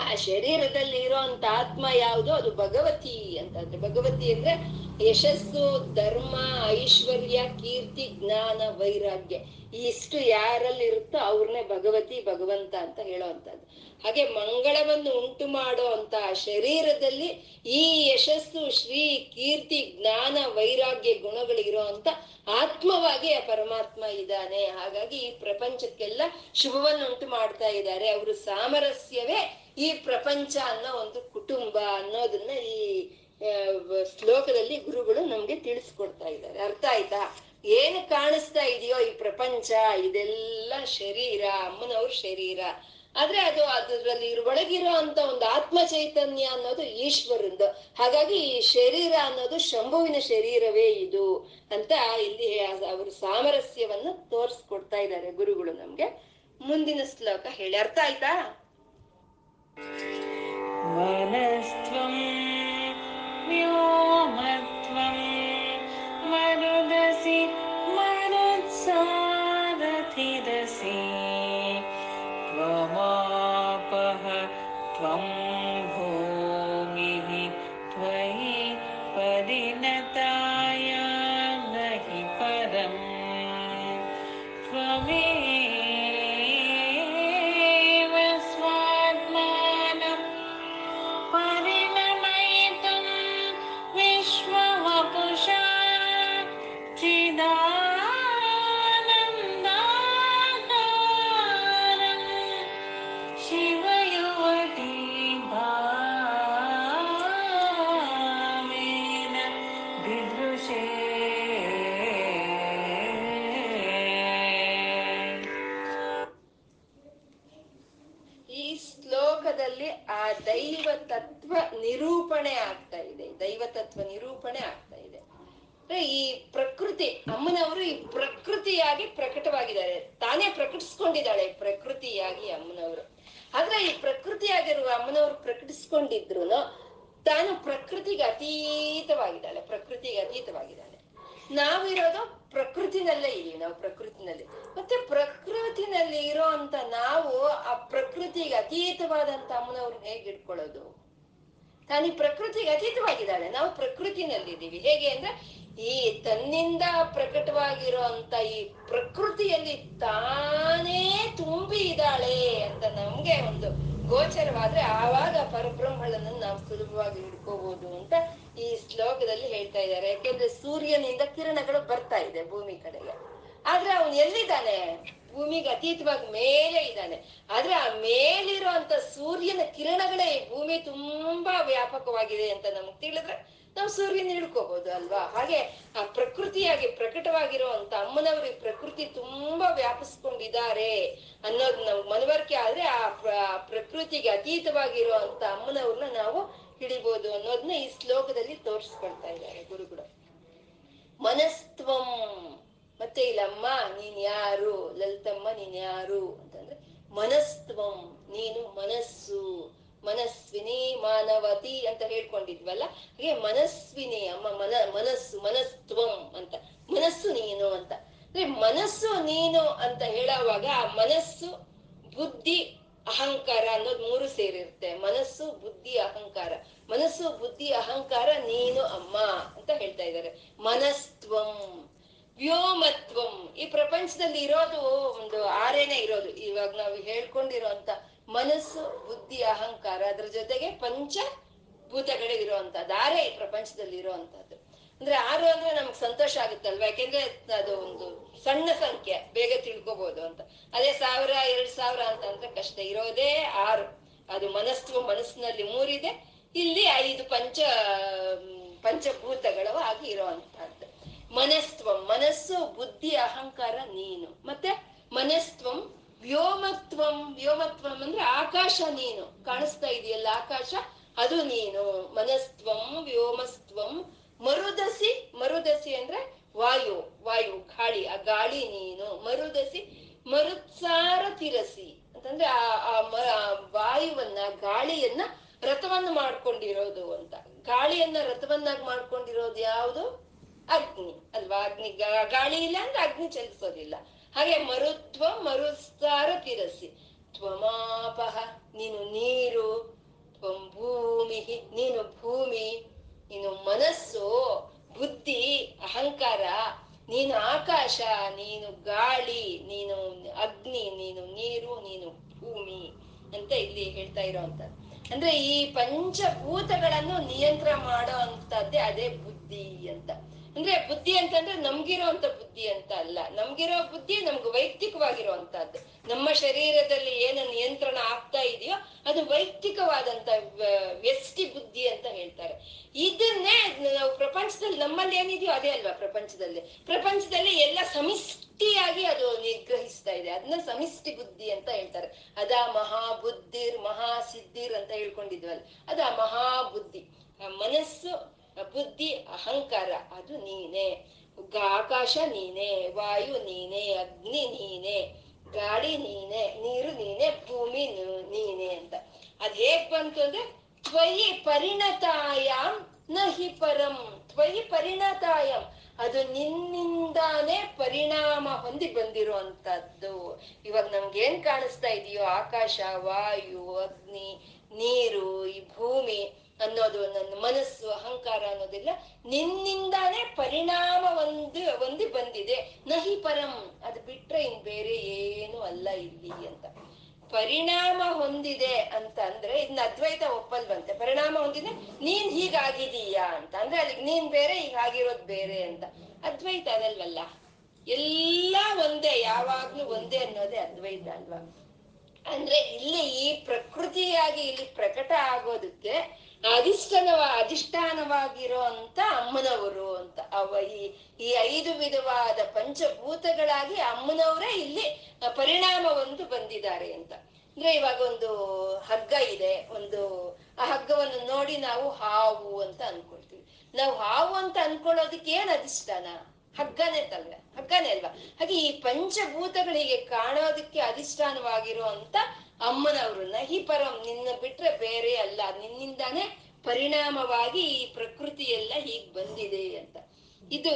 ಆ ಶರೀರದಲ್ಲಿ ಇರೋಂತ ಆತ್ಮ ಯಾವುದು? ಅದು ಭಗವತಿ ಅಂತಂದ್ರೆ ಭಗವತಿ ಅಂದ್ರೆ ಯಶಸ್ಸು, ಧರ್ಮ, ಐಶ್ವರ್ಯ, ಕೀರ್ತಿ, ಜ್ಞಾನ, ವೈರಾಗ್ಯ, ಇಷ್ಟು ಯಾರಲ್ಲಿ ಇರುತ್ತೋ ಅವ್ರನ್ನೇ ಭಗವತಿ, ಭಗವಂತ ಅಂತ ಹೇಳೋವಂಥದ್ದು. ಹಾಗೆ ಮಂಗಳವನ್ನು ಉಂಟು ಮಾಡೋ ಅಂತ ಶರೀರದಲ್ಲಿ ಈ ಯಶಸ್ಸು, ಶ್ರೀ ಕೀರ್ತಿ, ಜ್ಞಾನ, ವೈರಾಗ್ಯ ಗುಣಗಳು ಅಂತ ಆತ್ಮವಾಗಿ ಆ ಪರಮಾತ್ಮ ಇದ್ದಾನೆ. ಹಾಗಾಗಿ ಈ ಪ್ರಪಂಚಕ್ಕೆಲ್ಲ ಶುಭವನ್ನು ಉಂಟು ಮಾಡ್ತಾ ಇದ್ದಾರೆ. ಅವರು ಸಾಮರಸ್ಯವೇ ಈ ಪ್ರಪಂಚ ಅನ್ನೋ ಒಂದು ಕುಟುಂಬ ಅನ್ನೋದನ್ನ ಈ ಶ್ಲೋಕದಲ್ಲಿ ಗುರುಗಳು ನಮ್ಗೆ ತಿಳಿಸ್ಕೊಡ್ತಾ ಇದ್ದಾರೆ. ಅರ್ಥ ಆಯ್ತಾ? ಏನು ಕಾಣಿಸ್ತಾ ಇದೆಯೋ ಈ ಪ್ರಪಂಚ, ಇದೆಲ್ಲ ಶರೀರ, ಅಮ್ಮನವ್ರ ಶರೀರ. ಆದ್ರೆ ಅದು ಅದರಲ್ಲಿ ಒಳಗಿರೋ ಅಂತ ಒಂದು ಆತ್ಮ ಚೈತನ್ಯ ಅನ್ನೋದು ಈಶ್ವರಂದು ಹಾಗಾಗಿ ಈ ಶರೀರ ಅನ್ನೋದು ಶಂಭುವಿನ ಶರೀರವೇ ಇದು ಅಂತ ಇಲ್ಲಿ ಅವರು ಸಾಮರಸ್ಯವನ್ನು ತೋರಿಸ್ಕೊಡ್ತಾ ಇದ್ದಾರೆ ಗುರುಗಳು ನಮ್ಗೆ. ಮುಂದಿನ ಶ್ಲೋಕ ಹೇಳಿ. ಅರ್ಥ ಆಯ್ತಾ? व्योमत्वं मरुदसि मरुत्सारथिदसि ದೈವ ತತ್ವ ನಿರೂಪಣೆ ಆಗ್ತಾ ಇದೆ. ದೈವ ತತ್ವ ನಿರೂಪಣೆ ಆಗ್ತಾ ಇದೆ. ಈ ಪ್ರಕೃತಿ, ಅಮ್ಮನವರು ಈ ಪ್ರಕೃತಿಯಾಗಿ ಪ್ರಕಟವಾಗಿದ್ದಾರೆ. ತಾನೇ ಪ್ರಕಟಿಸ್ಕೊಂಡಿದ್ದಾಳೆ ಪ್ರಕೃತಿಯಾಗಿ ಅಮ್ಮನವರು. ಆದ್ರೆ ಈ ಪ್ರಕೃತಿಯಾಗಿರುವ ಅಮ್ಮನವರು ಪ್ರಕಟಿಸ್ಕೊಂಡಿದ್ರು ತಾನು ಪ್ರಕೃತಿಗೆ ಅತೀತವಾಗಿದ್ದಾಳೆ ಪ್ರಕೃತಿಗೆ ಅತೀತವಾಗಿದ್ದಾಳೆ. ನಾವಿರೋದು ಪ್ರಕೃತಿನಲ್ಲೇ ಇದೀವಿ ನಾವು ಪ್ರಕೃತಿನಲ್ಲಿ. ಮತ್ತೆ ಪ್ರಕೃತಿನಲ್ಲಿ ಇರೋ ಅಂತ ನಾವು ಆ ಪ್ರಕೃತಿಗೆ ಅತೀತವಾದಂತ ಅಮ್ಮನವ್ರನ್ನ ಹೇಗೆ ಇಟ್ಕೊಳ್ಳೋದು ತಾನಿ ಪ್ರಕೃತಿಗೆ ಅತೀತವಾಗಿದ್ದಾಳೆ, ನಾವು ಪ್ರಕೃತಿನಲ್ಲಿದ್ದೀವಿ ಹೇಗೆ ಅಂದ್ರೆ ಈ ತನ್ನಿಂದ ಪ್ರಕಟವಾಗಿರೋ ಅಂತ ಈ ಪ್ರಕೃತಿಯಲ್ಲಿ ತಾನೇ ತುಂಬಿ ಇದ್ದಾಳೆ ಅಂತ ನಮ್ಗೆ ಒಂದು ಗೋಚರವಾದ್ರೆ ಆವಾಗ ಪರಬ್ರಹ್ಮಳನ್ನು ನಾವು ಸುಲಭವಾಗಿ ಹಿಡ್ಕೋಬಹುದು ಅಂತ ಈ ಶ್ಲೋಕದಲ್ಲಿ ಹೇಳ್ತಾ ಇದ್ದಾರೆ. ಯಾಕೆಂದ್ರೆ ಸೂರ್ಯನಿಂದ ಕಿರಣಗಳು ಬರ್ತಾ ಇದೆ ಭೂಮಿ ಕಡೆಗೆ. ಆದ್ರೆ ಅವನು ಎಲ್ಲಿದ್ದಾನೆ? ಭೂಮಿಗೆ ಅತೀತವಾಗಿ ಮೇಲೆ ಇದ್ದಾನೆ. ಆದ್ರೆ ಆ ಮೇಲಿರುವಂತ ಸೂರ್ಯನ ಕಿರಣಗಳೇ ಭೂಮಿ ತುಂಬಾ ವ್ಯಾಪಕವಾಗಿದೆ ಅಂತ ನಮ್ಗೆ ತಿಳಿದ್ರೆ ನಾವು ಸೂರ್ಯನ ಹಿಡ್ಕೋಬಹುದು ಅಲ್ವಾ? ಹಾಗೆ ಆ ಪ್ರಕೃತಿಯಾಗಿ ಪ್ರಕಟವಾಗಿರುವಂತ ಅಮ್ಮನವ್ರ ಪ್ರಕೃತಿ ತುಂಬಾ ವ್ಯಾಪಿಸ್ಕೊಂಡಿದ್ದಾರೆ ಅನ್ನೋದು ನಮ್ಗೆ ಮನವರಿಕೆ ಆದ್ರೆ ಆ ಪ್ರಕೃತಿಗೆ ಅತೀತವಾಗಿರುವಂತ ಅಮ್ಮನವ್ರನ್ನ ನಾವು ಹಿಡಿಬಹುದು ಅನ್ನೋದನ್ನ ಈ ಶ್ಲೋಕದಲ್ಲಿ ತೋರಿಸ್ಕೊಳ್ತಾ ಇದ್ದಾರೆ ಗುರುಗಳು. ಮನಸ್ತ್ವಂ, ಮತ್ತೆ ಇಲ್ಲಮ್ಮ ನೀನ್ ಯಾರು, ಲಲಿತಮ್ಮ, ನೀನ್ ಯಾರು ಅಂತಂದ್ರೆ, ಮನಸ್ತ್ವಂ, ನೀನು ಮನಸ್ಸು, ಮನಸ್ವಿನಿ ಮಾನವತಿ ಅಂತ ಹೇಳ್ಕೊಂಡಿದ್ವಲ್ಲ? ಹಾಗೆ ಮನಸ್ವಿನಿ, ಅಮ್ಮ, ಮನ, ಮನಸ್ಸು, ಮನಸ್ತ್ವಂ ಅಂತ, ಮನಸ್ಸು ನೀನು ಅಂತ. ಅಂದ್ರೆ ಮನಸ್ಸು ನೀನು ಅಂತ ಹೇಳುವಾಗ ಆ ಮನಸ್ಸು, ಬುದ್ಧಿ ಅಹಂಕಾರ ಅನ್ನೋದು ಮೂರು ಸೇರಿರುತ್ತೆ. ಮನಸ್ಸು, ಬುದ್ಧಿ, ಅಹಂಕಾರ. ಮನಸ್ಸು, ಬುದ್ಧಿ, ಅಹಂಕಾರ, ನೀನು, ಅಮ್ಮ ಅಂತ ಹೇಳ್ತಾ ಇದ್ದಾರೆ. ಮನಸ್ತ್ವಂ, ವ್ಯೋಮತ್ವಂ. ಈ ಪ್ರಪಂಚದಲ್ಲಿ ಇರೋದು ಒಂದು ಆರೇನೆ ಇರೋದು. ಇವಾಗ ನಾವು ಹೇಳ್ಕೊಂಡಿರೋಂತ ಮನಸ್ಸು, ಬುದ್ಧಿ, ಅಹಂಕಾರ, ಅದ್ರ ಜೊತೆಗೆ ಪಂಚ ಭೂತಗಳು ಇರುವಂತದ್ದು ಆರೇ ಈ ಪ್ರಪಂಚದಲ್ಲಿ ಇರುವಂತದ್ದು ಅಂದ್ರೆ ಆರು ಅಂದ್ರೆ ನಮ್ಗೆ ಸಂತೋಷ ಆಗುತ್ತಲ್ವಾ? ಯಾಕೆಂದ್ರೆ ಅದು ಒಂದು ಸಣ್ಣ ಸಂಖ್ಯೆ, ಬೇಗ ತಿಳ್ಕೊಬಹುದು ಅಂತ. ಅದೇ ಸಾವಿರ, ಎರಡ್ ಸಾವಿರ ಅಂತ ಅಂದ್ರೆ ಕಷ್ಟ. ಇರೋದೇ ಆರು. ಅದು ಮನಸ್ಸು, ಮನಸ್ಸಿನಲ್ಲಿ ಮೂರಿದೆ. ಇಲ್ಲಿ ಐದು ಪಂಚ ಪಂಚಭೂತಗಳು ಆಗಿ ಇರುವಂತಹದ್ದು. ಮನಸ್ತ್ವಂ, ಮನಸ್ಸು, ಬುದ್ಧಿ, ಅಹಂಕಾರ, ನೀನು. ಮತ್ತೆ ಮನಸ್ತ್ವಂ, ವ್ಯೋಮತ್ವಂ. ವ್ಯೋಮತ್ವಂ ಅಂದ್ರೆ ಆಕಾಶ, ನೀನು. ಕಾಣಿಸ್ತಾ ಇದೆಯಲ್ಲ ಆಕಾಶ? ಅದು ನೀನು. ಮನಸ್ತ್ವಂ, ವ್ಯೋಮಸ್ತ್ವಂ ಮರುದಸಿ ಮರುದಸಿ ಅಂದ್ರೆ ವಾಯು ವಾಯು, ಗಾಳಿ, ಆ ಗಾಳಿ ನೀನು. ಮರುದಸಿ, ಮರುತ್ಸಾರ ತಿರಸಿ. ಅಂತಂದ್ರೆ ಆ ಆ ವಾಯುವನ್ನ, ಗಾಳಿಯನ್ನ ರಥವನ್ನ ಮಾಡ್ಕೊಂಡಿರೋದು ಅಂತ. ಗಾಳಿಯನ್ನ ರಥವನ್ನಾಗಿ ಮಾಡ್ಕೊಂಡಿರೋದು ಯಾವುದು? ಅಗ್ನಿ. ಅಲ್ವಾ? ಅಗ್ನಿ ಗಾಳಿ ಇಲ್ಲ ಅಂದ್ರೆ ಅಗ್ನಿ ಚಲಿಸೋದಿಲ್ಲ. ಹಾಗೆ ಮರುತ್ವ ಮರುಸ್ತಾರ ತಿರಸಿ. ತ್ವಮಾಪಹ, ನೀನು ನೀರು. ತ್ವಂ ಭೂಮಿ ನೀನು ಭೂಮಿ. ನೀನು ಮನಸ್ಸು, ಬುದ್ಧಿ, ಅಹಂಕಾರ, ನೀನು ಆಕಾಶ, ನೀನು ಗಾಳಿ, ನೀನು ಅಗ್ನಿ, ನೀನು ನೀರು, ನೀನು ಭೂಮಿ ಅಂತ ಇಲ್ಲಿ ಹೇಳ್ತಾ ಇರೋಂತ ಅಂದ್ರೆ ಈ ಪಂಚಭೂತಗಳನ್ನು ನಿಯಂತ್ರಣ ಮಾಡೋ ಅಂತದ್ದೇ ಅದೇ ಬುದ್ಧಿ ಅಂತ. ಅಂದ್ರೆ ಬುದ್ಧಿ ಅಂತಂದ್ರೆ ನಮ್ಗಿರೋಂತ ಬುದ್ಧಿ ಅಂತ ಅಲ್ಲ. ನಮ್ಗಿರೋ ಬುದ್ಧಿ ನಮ್ಗೆ ವೈಯಕ್ತಿಕವಾಗಿರುವಂತಹದ್ದು. ನಮ್ಮ ಶರೀರದಲ್ಲಿ ಏನು ನಿಯಂತ್ರಣ ಆಗ್ತಾ ಇದೆಯೋ ಅದು ವೈಯಕ್ತಿಕವಾದಂತ ವ್ಯ- ವ್ಯಷ್ಟಿ ಬುದ್ಧಿ ಅಂತ ಹೇಳ್ತಾರೆ. ಇದನ್ನೇ ನಾವು ಪ್ರಪಂಚದಲ್ಲಿ ನಮ್ಮಲ್ಲಿ ಏನಿದೆಯೋ ಅದೇ ಅಲ್ವಾ ಪ್ರಪಂಚದಲ್ಲಿ. ಪ್ರಪಂಚದಲ್ಲಿ ಎಲ್ಲ ಸಮಿಷ್ಟಿಯಾಗಿ ಅದು ನಿಗ್ರಹಿಸ್ತಾ ಇದೆ. ಅದನ್ನ ಸಮಿಷ್ಟಿ ಬುದ್ಧಿ ಅಂತ ಹೇಳ್ತಾರೆ. ಅದ ಮಹಾಬುದ್ಧಿರ್ ಮಹಾಸಿದ್ಧಿರ್ ಅಂತ ಹೇಳ್ಕೊಂಡಿದ್ವಲ್ಲ. ಅದ ಮಹಾಬುದ್ಧಿ. ಬುದ್ಧಿ ಮನಸ್ಸು ಬುದ್ಧಿ, ಅಹಂಕಾರ, ಅದು ನೀನೆ. ಆಕಾಶ ನೀನೆ, ವಾಯು ನೀನೆ, ಅಗ್ನಿ ನೀನೆ, ಗಾಳಿ ನೀನೆ, ನೀರು ನೀನೆ, ಭೂಮಿ ನೀನೆ ಅಂತ. ಅದ್ ಹೇಗ್ ಬಂತು ಅಂದ್ರೆ, ತ್ವಯಿ ಪರಿಣತಾಯಾಮ್ನ ಹಿ ಪರಂ. ತ್ವಯಿ ಪರಿಣತಾಯಂ. ಅದು ನಿನ್ನಿಂದಾನೇ ಪರಿಣಾಮ ಹೊಂದಿ ಬಂದಿರುವಂತದ್ದು. ಇವಾಗ ನಮ್ಗೆ ಏನ್ ಕಾಣಿಸ್ತಾ ಇದೆಯೋ, ಆಕಾಶ, ವಾಯು, ಅಗ್ನಿ, ನೀರು, ಈ ಭೂಮಿ. ಅನ್ನೋದು ನನ್ನ ಮನಸ್ಸು, ಅಹಂಕಾರ ಅನ್ನೋದಿಲ್ಲ. ನಿನ್ನಿಂದಾನೇ ಪರಿಣಾಮ ಒಂದು ಒಂದು ಬಂದಿದೆ. ನಹಿ ಪರಂ, ಅದು ಬಿಟ್ರೆ ಇನ್ ಬೇರೆ ಏನು ಅಲ್ಲ ಇಲ್ಲಿ ಅಂತ. ಪರಿಣಾಮ ಹೊಂದಿದೆ ಅಂತ ಅಂದ್ರೆ ಇದನ್ನ ಅದ್ವೈತ ಒಪ್ಪಲ್ವಂತೆ. ಪರಿಣಾಮ ಹೊಂದಿದೆ, ನೀನ್ ಹೀಗಾಗಿದೀಯಾ ಅಂತ. ಅಂದ್ರೆ ಅಲ್ಲಿಗೆ ನೀನ್ ಬೇರೆ ಹೀಗಾಗಿರೋದ್ ಬೇರೆ ಅಂತ. ಅದ್ವೈತ ಅದಲ್ವಲ್ಲ? ಎಲ್ಲ ಒಂದೇ, ಯಾವಾಗ್ಲೂ ಒಂದೇ ಅನ್ನೋದೇ ಅದ್ವೈತ ಅಲ್ವಾ? ಅಂದ್ರೆ ಇಲ್ಲಿ ಈ ಪ್ರಕೃತಿಯಾಗಿ ಇಲ್ಲಿ ಪ್ರಕಟ ಆಗೋದಕ್ಕೆ ಅಧಿಷ್ಠಾನವ ಅಧಿಷ್ಠಾನವಾಗಿರೋ ಅಂತ ಅಮ್ಮನವರು ಅಂತ. ಅವ ಈ ಈ ಐದು ವಿಧವಾದ ಪಂಚಭೂತಗಳಾಗಿ ಅಮ್ಮನವರೇ ಇಲ್ಲಿ ಪರಿಣಾಮ ಒಂದು ಬಂದಿದ್ದಾರೆ ಅಂತ. ಅಂದ್ರೆ ಇವಾಗ ಒಂದು ಹಗ್ಗ ಇದೆ. ಒಂದು, ಆ ಹಗ್ಗವನ್ನು ನೋಡಿ ನಾವು ಹಾವು ಅಂತ ಅನ್ಕೊಳ್ತೀವಿ. ನಾವು ಹಾವು ಅಂತ ಅನ್ಕೊಳ್ಳೋದಕ್ಕೆ ಏನ್ ಅಧಿಷ್ಠಾನ? ಹಗ್ಗನೇ ತಲ್ವ. ಹಗ್ಗನೇ ಅಲ್ವಾ. ಹಾಗೆ ಈ ಪಂಚಭೂತಗಳಿಗೆ ಕಾಣೋದಕ್ಕೆ ಅಧಿಷ್ಠಾನವಾಗಿರೋ ಅಮ್ಮನವರು ನಹಿ ಪರಂ ನಿನ್ನ ಬಿಟ್ರೆ ಬೇರೆ ಅಲ್ಲ. ನಿನ್ನಿಂದಾನೇ ಪರಿಣಾಮವಾಗಿ ಈ ಪ್ರಕೃತಿ ಎಲ್ಲ ಹೀಗ್ ಬಂದಿದೆ ಅಂತ. ಇದು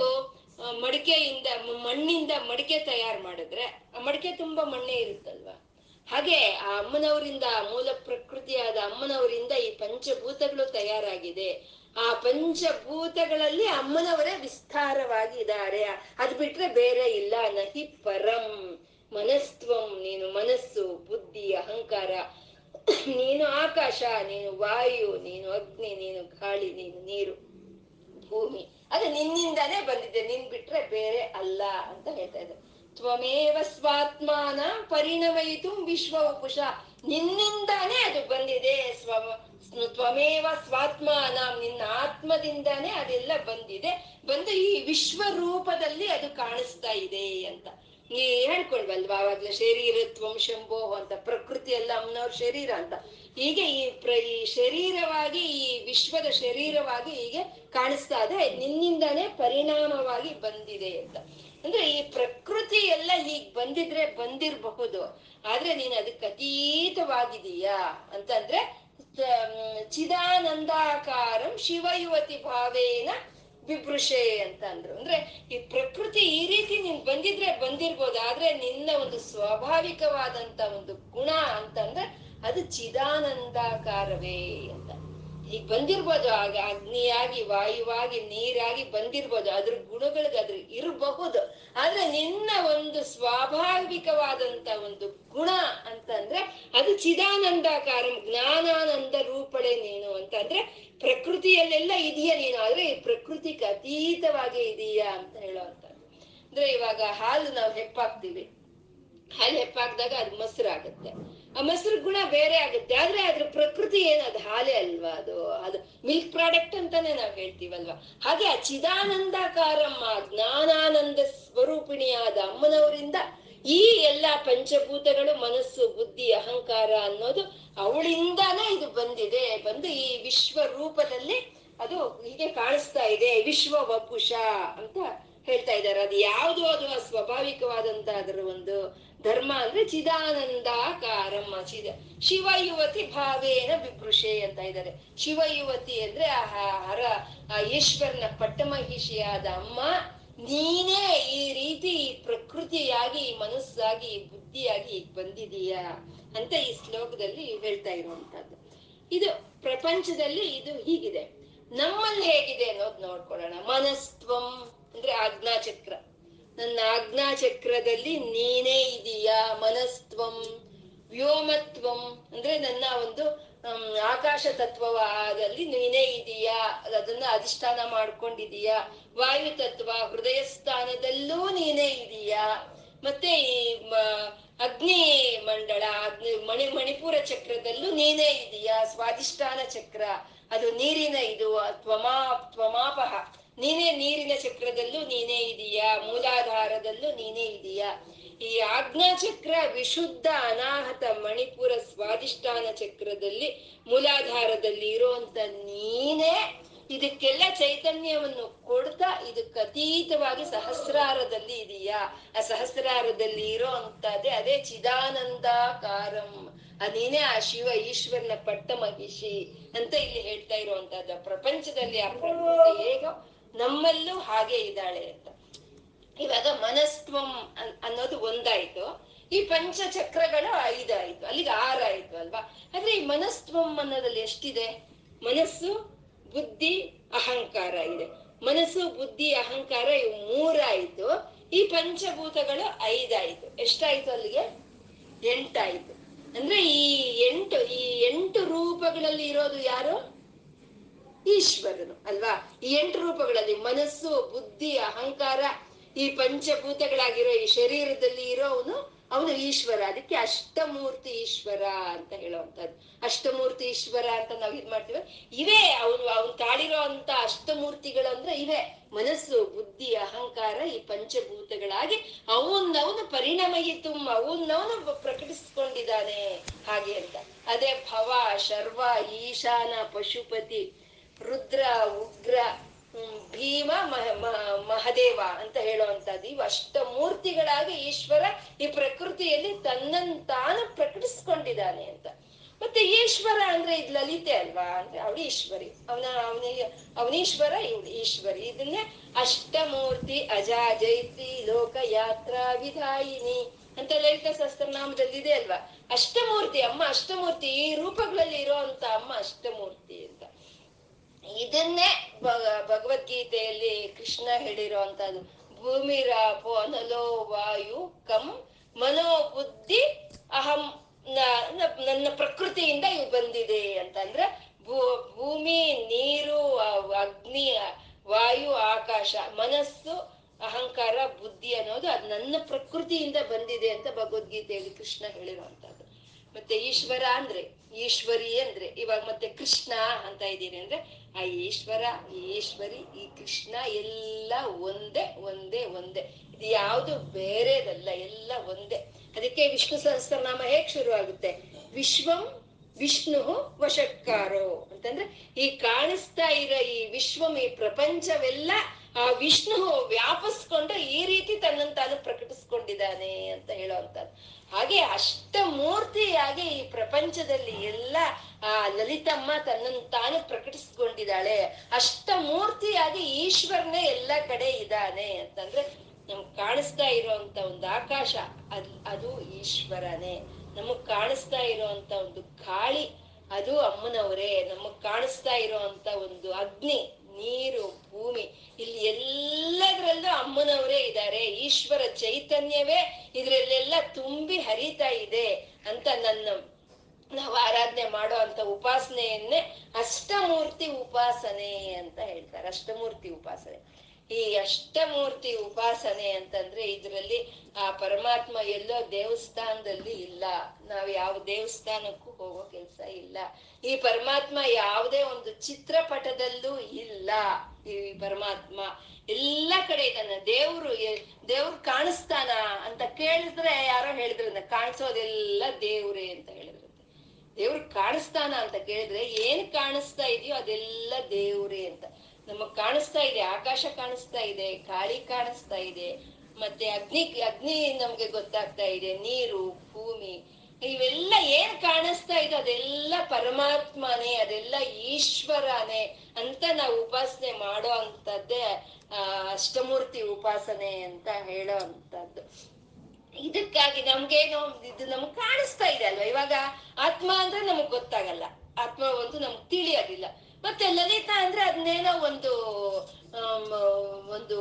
ಮಡಿಕೆಯಿಂದ, ಮಣ್ಣಿಂದ ಮಡಿಕೆ ತಯಾರು ಮಾಡಿದ್ರೆ, ಆ ಮಡಿಕೆ ತುಂಬಾ ಮಣ್ಣೆ ಇರುತ್ತಲ್ವಾ? ಹಾಗೆ ಆ ಅಮ್ಮನವರಿಂದ ಮೂಲ ಪ್ರಕೃತಿಯಾದ ಅಮ್ಮನವರಿಂದ ಈ ಪಂಚಭೂತಗಳು ತಯಾರಾಗಿದೆ. ಆ ಪಂಚಭೂತಗಳಲ್ಲಿ ಅಮ್ಮನವರೇ ವಿಸ್ತಾರವಾಗಿ ಇದ್ದಾರೆ ಅದ್ ಬಿಟ್ರೆ ಬೇರೆ ಇಲ್ಲ. ನಹಿ ಪರಂ. ಮನಸ್ತ್ವಂ, ನೀನು ಮನಸ್ಸು, ಬುದ್ಧಿ, ಅಹಂಕಾರ, ನೀನು ಆಕಾಶ, ನೀನು ವಾಯು, ನೀನು ಅಗ್ನಿ, ನೀನು ಗಾಳಿ, ನೀನು ನೀರು, ಭೂಮಿ. ಅದು ನಿನ್ನಿಂದಾನೇ ಬಂದಿದೆ, ನಿನ್ ಬಿಟ್ರೆ ಬೇರೆ ಅಲ್ಲ ಅಂತ ಹೇಳ್ತಾ ಇದ್ದಾರೆ. ತ್ವಮೇವ ಸ್ವಾತ್ಮಾನ ಪರಿಣಮಯಿತು ವಿಶ್ವ ಉಪುಷ ನಿನ್ನಿಂದಾನೇ ಅದು ಬಂದಿದೆ, ಸ್ವ ತ್ವಮೇವ ಸ್ವಾತ್ಮಾನ. ನಿನ್ನ ಆತ್ಮದಿಂದಾನೇ ಅದೆಲ್ಲ ಬಂದಿದೆ. ಬಂದು ಈ ವಿಶ್ವ ರೂಪದಲ್ಲಿ ಅದು ಕಾಣಿಸ್ತಾ ಇದೆ ಅಂತ. ಈ ಹೇಳ್ಕೊಳ್ವಲ್ವಾ? ಅವಾಗ್ಲೇ ಶರೀರತ್ವಂ ಶಂಭೋ ಅಂತ, ಪ್ರಕೃತಿ ಎಲ್ಲ ಅಮ್ಮನವ್ರ ಶರೀರ ಅಂತ. ಹೀಗೆ ಈ ಪ್ರ, ಈ ಶರೀರವಾಗಿ, ಈ ವಿಶ್ವದ ಶರೀರವಾಗಿ ಹೀಗೆ ಕಾಣಿಸ್ತಾ ಇದೆ. ನಿನ್ನಿಂದಾನೇ ಪರಿಣಾಮವಾಗಿ ಬಂದಿದೆ ಅಂತ. ಅಂದ್ರೆ ಈ ಪ್ರಕೃತಿ ಎಲ್ಲ ಹೀಗ್ ಬಂದಿದ್ರೆ ಬಂದಿರಬಹುದು. ಆದ್ರೆ ನೀನ್ ಅದಕ್ಕೆ ಅತೀತವಾಗಿದೀಯಾ ಅಂತಂದ್ರೆ ಚಿದಾನಂದಾಕಾರಂ ಶಿವಯುವತಿ ಭಾವೇನ ಬಿಭೃಷೆ ಅಂತ ಅಂದ್ರು. ಅಂದ್ರೆ ಈ ಪ್ರಕೃತಿ ಈ ರೀತಿ ನೀನ್ ಬಂದಿದ್ರೆ ಬಂದಿರ್ಬೋದು, ಆದ್ರೆ ನಿನ್ನ ಒಂದು ಸ್ವಾಭಾವಿಕವಾದಂತ ಒಂದು ಗುಣ ಅಂತಂದ್ರೆ ಅದು ಚಿದಾನಂದಾಕಾರವೇ ಅಂತ. ಈಗ ಬಂದಿರ್ಬೋದು, ಆಗ ಅಗ್ನಿಯಾಗಿ, ವಾಯುವಾಗಿ, ನೀರಾಗಿ ಬಂದಿರ್ಬೋದು, ಅದ್ರ ಗುಣಗಳಿಗೆ ಅದ್ರ ಇರಬಹುದು. ಆದ್ರೆ ನಿನ್ನ ಒಂದು ಸ್ವಾಭಾವಿಕವಾದಂತ ಒಂದು ಗುಣ ಅಂತಂದ್ರೆ ಅದು ಚಿದಾನಂದಾಕಾರ, ಜ್ಞಾನಾನಂದ ರೂಪಳೆ ನೀನು ಅಂತಂದ್ರೆ ಪ್ರಕೃತಿಯಲ್ಲೆಲ್ಲ ಇದೆಯಾ ನೀನು? ಆದ್ರೆ ಈ ಪ್ರಕೃತಿಗೆ ಅತೀತವಾಗಿ ಇದೆಯಾ ಅಂತ ಹೇಳುವಂತದ್ದು ಅಂದ್ರೆ ಇವಾಗ ಹಾಲು ನಾವು ಹೆಪ್ಪಾಕ್ತಿವಿ. ಹಾಲು ಹೆಪ್ಪಾಕ್ದಾಗ ಅದು ಮೊಸರು ಆಗುತ್ತೆ ಆ ಮೊಸರು ಗುಣ ಬೇರೆ ಆಗುತ್ತೆ. ಆದ್ರೆ ಅದ್ರ ಪ್ರಕೃತಿ ಏನು ಅದು ಹಾಲೆ ಅಲ್ವಾ ಅದು? ಅದು ಮಿಲ್ಕ್ ಪ್ರಾಡಕ್ಟ್ ಅಂತಾನೆ ನಾವು ಹೇಳ್ತೀವಲ್ವಾ? ಹಾಗೆ ಆ ಚಿದಾನಂದಕಾರಮ್ಮ ಜ್ಞಾನಾನಂದ ಸ್ವರೂಪಿಣಿಯಾದ ಅಮ್ಮನವರಿಂದ ಈ ಎಲ್ಲಾ ಪಂಚಭೂತಗಳು ಮನಸ್ಸು, ಬುದ್ಧಿ, ಅಹಂಕಾರ ಅನ್ನೋದು ಅವಳಿಂದಾನೇ ಇದು ಬಂದಿದೆ. ಬಂದು ಈ ವಿಶ್ವ ರೂಪದಲ್ಲಿ ಅದು ಹೀಗೆ ಕಾಣಿಸ್ತಾ ಇದೆ. ವಿಶ್ವ ವಪುಷ ಅಂತ ಹೇಳ್ತಾ ಇದ್ದಾರೆ. ಅದು ಯಾವುದು? ಅದು ಸ್ವಾಭಾವಿಕವಾದಂತ ಅದರ ಒಂದು ಧರ್ಮ ಅಂದ್ರೆ ಚಿದಾನಂದಾಕಾರಮ್ಮ ಚಿದ ಶಿವ ಯುವತಿ ಭಾವೇನ ಬಿಭೃಷೆ ಅಂತ ಇದ್ದಾರೆ. ಶಿವ ಯುವತಿ ಅಂದ್ರೆ ಆ ಹರ, ಆ ಈಶ್ವರನ ಪಟ್ಟಮಹಿಷಿಯಾದ ಅಮ್ಮ, ನೀನೇ ಈ ರೀತಿ ಪ್ರಕೃತಿಯಾಗಿ, ಮನಸ್ಸಾಗಿ, ಬುದ್ಧಿಯಾಗಿ ಬಂದಿದೀಯ ಅಂತ ಈ ಶ್ಲೋಕದಲ್ಲಿ ಹೇಳ್ತಾ ಇರುವಂತದ್ದು ಇದು ಪ್ರಪಂಚದಲ್ಲಿ ಇದು ಹೀಗಿದೆ. ನಮ್ಮಲ್ಲಿ ಹೇಗಿದೆ ಅನ್ನೋದು ನೋಡ್ಕೊಳ್ಳೋಣ. ಮನಸ್ತ್ವಂ ಅಂದ್ರೆ ಆಜ್ಞಾಚಕ್ರ. ನನ್ನ ಆಜ್ಞಾಚಕ್ರದಲ್ಲಿ ನೀನೇ ಇದೀಯಾ, ಮನಸ್ತ್ವಂ, ವ್ಯೋಮತ್ವಂ. ಅಂದ್ರೆ ನನ್ನ ಒಂದು ಆಕಾಶ ತತ್ವವಾದಲ್ಲಿ ನೀನೇ ಇದೀಯಾ, ಅದನ್ನ ಅಧಿಷ್ಠಾನ ಮಾಡ್ಕೊಂಡಿದೀಯಾ. ವಾಯು ತತ್ವ ಹೃದಯ ಸ್ಥಾನದಲ್ಲೂ ನೀನೇ ಇದೀಯಾ. ಮತ್ತೆ ಈ ಅಗ್ನಿ ಮಂಡಳ, ಅಗ್ನಿ, ಮಣಿ, ಮಣಿಪುರ ಚಕ್ರದಲ್ಲೂ ನೀನೇ ಇದೀಯಾ, ಸ್ವಾಧಿಷ್ಠಾನ ಚಕ್ರ. ಅದು ನೀರಿನ ಇದು, ತ್ವಮಾ, ತ್ವಮಾಪಹ. ನೀನೇ ನೀರಿನ ಚಕ್ರದಲ್ಲೂ ನೀನೇ ಇದೀಯಾ, ಮೂಲಾಧಾರದಲ್ಲೂ ನೀನೇ ಇದೀಯಾ. ಈ ಆಜ್ಞಾ ಚಕ್ರ ವಿಶುದ್ಧ ಅನಾಹತ ಮಣಿಪುರ ಸ್ವಾಧಿಷ್ಠಾನ ಚಕ್ರದಲ್ಲಿ ಮೂಲಾಧಾರದಲ್ಲಿ ಇರುವಂತ ನೀನೇ ಇದಕ್ಕೆಲ್ಲ ಚೈತನ್ಯವನ್ನು ಕೊಡ್ತಾ ಇದಕ್ಕೆ ಅತೀತವಾಗಿ ಸಹಸ್ರಾರದಲ್ಲಿ ಇದೆಯಾ. ಆ ಸಹಸ್ರಾರದಲ್ಲಿ ಇರೋ ಅಂತದೇ ಅದೇ ಚಿದಾನಂದಾಕಾರಂ. ಆ ನೀನೇ ಆ ಶಿವ ಈಶ್ವರನ ಪಟ್ಟ ಮಹಿಷಿ ಅಂತ ಇಲ್ಲಿ ಹೇಳ್ತಾ ಇರುವಂತಹದ್ದು ಪ್ರಪಂಚದಲ್ಲಿ ಆ ಪ್ರಕೃತಿ ಹೇಗೋ ನಮ್ಮಲ್ಲೂ ಹಾಗೆ ಇದ್ದಾಳೆ ಅಂತ. ಇವಾಗ ಮನಸ್ತ್ವಂ ಅನ್- ಅನ್ನೋದು ಒಂದಾಯ್ತು. ಈ ಪಂಚ ಚಕ್ರಗಳು ಐದಾಯ್ತು. ಅಲ್ಲಿಗೆ ಆರಾಯ್ತು ಅಲ್ವಾ? ಆದ್ರೆ ಈ ಮನಸ್ತ್ವಂ ಅನ್ನೋದ್ರಲ್ಲಿ ಎಷ್ಟಿದೆ? ಮನಸ್ಸು, ಬುದ್ಧಿ, ಅಹಂಕಾರ ಇದೆ. ಮನಸ್ಸು, ಬುದ್ಧಿ, ಅಹಂಕಾರ ಇವು ಮೂರಾಯ್ತು. ಈ ಪಂಚಭೂತಗಳು ಐದಾಯ್ತು. ಎಷ್ಟಾಯ್ತು ಅಲ್ಲಿಗೆ? ಎಂಟಾಯ್ತು. ಅಂದ್ರೆ ಈ ಎಂಟು ಈ ಎಂಟು ರೂಪಗಳಲ್ಲಿ ಇರೋದು ಯಾರು? ಈಶ್ವರನು, ಅಲ್ವಾ? ಈ ಎಂಟು ರೂಪಗಳಲ್ಲಿ ಮನಸ್ಸು, ಬುದ್ಧಿ, ಅಹಂಕಾರ, ಈ ಪಂಚಭೂತಗಳಾಗಿರೋ ಈ ಶರೀರದಲ್ಲಿ ಇರೋವನು ಅವನು ಈಶ್ವರ. ಅದಕ್ಕೆ ಅಷ್ಟಮೂರ್ತಿ ಈಶ್ವರ ಅಂತ ಹೇಳುವಂತದ್ದು ಅಷ್ಟಮೂರ್ತಿ ಈಶ್ವರ ಅಂತ ನಾವ್ ಇದ್ ಮಾಡ್ತೀವಿ. ಇವೇ ಅವನು ಅವನು ತಾಳಿರೋ ಅಂತ ಅಷ್ಟಮೂರ್ತಿಗಳು ಅಂದ್ರೆ ಇವೇ. ಮನಸ್ಸು, ಬುದ್ಧಿ, ಅಹಂಕಾರ ಈ ಪಂಚಭೂತಗಳಾಗಿ ಅವನವನು ತುಂಬ ಅವನ್ನವನು ಪ್ರಕಟಿಸ್ಕೊಂಡಿದ್ದಾನೆ ಹಾಗೆ ಅಂತ. ಅದೇ ಭವ, ಶರ್ವ, ಈಶಾನ, ಪಶುಪತಿ ರುದ್ರ, ಉಗ್ರ ಭೀಮ ಮಹದೇವ ಅಂತ ಹೇಳುವಂತದ್ದು ಇವು ಅಷ್ಟಮೂರ್ತಿಗಳಾಗಿ ಈಶ್ವರ ಈ ಪ್ರಕೃತಿಯಲ್ಲಿ ತನ್ನನ್ನು ತಾನು ಪ್ರಕಟಿಸ್ಕೊಂಡಿದ್ದಾನೆ ಅಂತ. ಮತ್ತೆ ಈಶ್ವರ ಅಂದ್ರೆ ಇದ್ ಲಲಿತೆ ಅಲ್ವಾ? ಅಂದ್ರೆ ಅವಳು ಈಶ್ವರಿ. ಅವನ, ಅವನಿಗೆ, ಅವನೀಶ್ವರ ಇವಳು ಈಶ್ವರಿ. ಇದನ್ನೇ ಅಷ್ಟಮೂರ್ತಿ ಅಜಾಜಯತಿ ಲೋಕ ಯಾತ್ರಾ ವಿಧಾಯಿನಿ ಅಂತ ಲಲಿತ ಸಹಸ್ರನಾಮದಲ್ಲಿ ಇದೆ ಅಲ್ವಾ ಅಷ್ಟಮೂರ್ತಿ ಅಮ್ಮ ಅಷ್ಟಮೂರ್ತಿ ಈ ರೂಪಗಳಲ್ಲಿ ಇರುವಂತ ಅಮ್ಮ ಅಷ್ಟಮೂರ್ತಿ ಅಂತ. ಇದನ್ನೇ ಭಗ- ಭಗವದ್ಗೀತೆಯಲ್ಲಿ ಕೃಷ್ಣ ಹೇಳಿರುವಂತದ್ದು ಭೂಮಿರಾಪೋ ಅನಲೋ ವಾಯು ಕಂ ಮನೋ ಬುದ್ಧಿ ಅಹಂ ನನ್ನ ಪ್ರಕೃತಿಯಿಂದ ಇವು ಬಂದಿದೆ ಅಂತಂದ್ರೆ ಭೂ, ಭೂಮಿ, ನೀರು ಅಗ್ನಿ ವಾಯು, ಆಕಾಶ, ಮನಸ್ಸು, ಅಹಂಕಾರ, ಬುದ್ಧಿ ಅನ್ನೋದು ಅದು ನನ್ನ ಪ್ರಕೃತಿಯಿಂದ ಬಂದಿದೆ ಅಂತ ಭಗವದ್ಗೀತೆಯಲ್ಲಿ ಕೃಷ್ಣ ಹೇಳಿರುವಂತದ್ದು ಮತ್ತೆ ಈಶ್ವರ ಅಂದ್ರೆ ಈಶ್ವರಿ ಅಂದ್ರೆ ಇವಾಗ ಮತ್ತೆ ಕೃಷ್ಣ ಅಂತ ಇದ್ದೀನಿ ಅಂದ್ರೆ ಆ ಈಶ್ವರ, ಈಶ್ವರಿ, ಈ ಕೃಷ್ಣ ಎಲ್ಲ ಒಂದೇ ಒಂದೇ ಒಂದೇ. ಇದು ಯಾವುದು ಬೇರೆದಲ್ಲ, ಎಲ್ಲ ಒಂದೇ. ಅದಕ್ಕೆ ವಿಷ್ಣು ಸಹಸ್ರನಾಮ ಹೇಗ್ ಶುರು ಆಗುತ್ತೆ? ವಿಶ್ವಂ ವಿಷ್ಣು ವಶಕ್ಕಾರೋ ಅಂತಂದ್ರೆ ಈ ಕಾಣಿಸ್ತಾ ಇರೋ ಈ ವಿಶ್ವಂ ಈ ಪ್ರಪಂಚವೆಲ್ಲ ಆ ವಿಷ್ಣು ವ್ಯಾಪಿಸ್ಕೊಂಡು ಈ ರೀತಿ ತನ್ನನ್ನು ತಾನು ಪ್ರಕಟಿಸ್ಕೊಂಡಿದ್ದಾನೆ ಅಂತ ಹೇಳುವಂತದ್ದು ಹಾಗೆ ಅಷ್ಟಮೂರ್ತಿಯಾಗಿ ಈ ಪ್ರಪಂಚದಲ್ಲಿ ಎಲ್ಲ, ಆ, ಲಲಿತಮ್ಮ ತನ್ನನ್ನು ತಾನು ಪ್ರಕಟಿಸ್ಕೊಂಡಿದ್ದಾಳೆ. ಅಷ್ಟಮೂರ್ತಿಯಾಗಿ ಈಶ್ವರನೇ ಎಲ್ಲ ಕಡೆ ಇದ್ದಾನೆ ಅಂತಂದ್ರೆ ನಮ್ಗ್ ಕಾಣಿಸ್ತಾ ಇರುವಂತ ಒಂದು ಆಕಾಶ, ಅದ್, ಅದು ಈಶ್ವರನೇ. ನಮಗ್ ಕಾಣಿಸ್ತಾ ಇರುವಂತ ಒಂದು ಗಾಳಿ ಅದು ಅಮ್ಮನವರೇ. ನಮಗ್ ಕಾಣಿಸ್ತಾ ಇರುವಂತ ಒಂದು ಅಗ್ನಿ ನೀರು, ಭೂಮಿ, ಇಲ್ಲಿ ಎಲ್ಲದರಲ್ಲೂ ಅಮ್ಮನವರೇ ಇದ್ದಾರೆ. ಈಶ್ವರ ಚೈತನ್ಯವೇ ಇದ್ರಲ್ಲೆಲ್ಲ ತುಂಬಿ ಹರಿತಾ ಇದೆ ಅಂತ ನನ್ನ, ನಾವು ಆರಾಧನೆ ಮಾಡೋ ಅಂತ ಉಪಾಸನೆಯನ್ನೇ ಅಷ್ಟಮೂರ್ತಿ ಉಪಾಸನೆ ಅಂತ ಹೇಳ್ತಾರೆ. ಅಷ್ಟಮೂರ್ತಿ ಉಪಾಸನೆ. ಈ ಅಷ್ಟಮೂರ್ತಿ ಉಪಾಸನೆ ಅಂತಂದ್ರೆ ಇದ್ರಲ್ಲಿ ಆ ಪರಮಾತ್ಮ ಎಲ್ಲೋ ದೇವಸ್ಥಾನದಲ್ಲಿ ಇಲ್ಲ. ನಾವ್ ಯಾವ ದೇವಸ್ಥಾನಕ್ಕೂ ಹೋಗೋ ಕೆಲಸ ಇಲ್ಲ. ಈ ಪರಮಾತ್ಮ ಯಾವುದೇ ಒಂದು ಚಿತ್ರಪಟದಲ್ಲೂ ಇಲ್ಲ. ಈ ಪರಮಾತ್ಮ ಎಲ್ಲ ಕಡೆ ಇದ್ದಾನೆ. ದೇವ್ರು ದೇವ್ರು ಕಾಣಿಸ್ತಾನ ಅಂತ ಕೇಳಿದ್ರೆ ಯಾರೋ ಹೇಳಿದ್ರಂತೆ ಕಾಣಿಸೋದೆಲ್ಲ ದೇವ್ರೇ ಅಂತ ಹೇಳಿದ್ರು ದೇವ್ರು ಕಾಣಿಸ್ತಾನ ಅಂತ ಕೇಳಿದ್ರೆ ಏನ್ ಕಾಣಿಸ್ತಾ ಇದೆಯೋ ಅದೆಲ್ಲ ದೇವ್ರೇ ಅಂತ. ನಮಗ್ ಕಾಣಿಸ್ತಾ ಇದೆ, ಆಕಾಶ ಕಾಣಿಸ್ತಾ ಇದೆ, ಗಾಳಿ ಕಾಣಿಸ್ತಾ ಇದೆ, ಮತ್ತೆ ಅಗ್ನಿ ಅಗ್ನಿ ನಮ್ಗೆ ಗೊತ್ತಾಗ್ತಾ ಇದೆ. ನೀರು, ಭೂಮಿ ಇವೆಲ್ಲ ಏನ್ ಕಾಣಿಸ್ತಾ ಇದೆ? ಅದೆಲ್ಲ ಪರಮಾತ್ಮನೇ, ಅದೆಲ್ಲ ಈಶ್ವರನೇ ಅಂತ ನಾವು ಉಪಾಸನೆ ಮಾಡೋ ಅಂತದ್ದೇ ಆ, ಅಷ್ಟಮೂರ್ತಿ ಉಪಾಸನೆ ಅಂತ ಹೇಳೋ ಅಂತದ್ದು ಇದಕ್ಕಾಗಿ ನಮ್ಗೇನು ಇದು ನಮ್ಗೆ ಕಾಣಿಸ್ತಾ ಇದೆ ಅಲ್ವಾ? ಇವಾಗ ಆತ್ಮ ಅಂದ್ರೆ ನಮಗ್ ಗೊತ್ತಾಗಲ್ಲ. ಆತ್ಮ ಒಂದು ನಮ್ಗ್ ತಿಳಿಯೋದಿಲ್ಲ. ಮತ್ತೆ ಲಲಿತಾ ಅಂದ್ರೆ ಅದನ್ನೇನೋ ಒಂದು ಒಂದು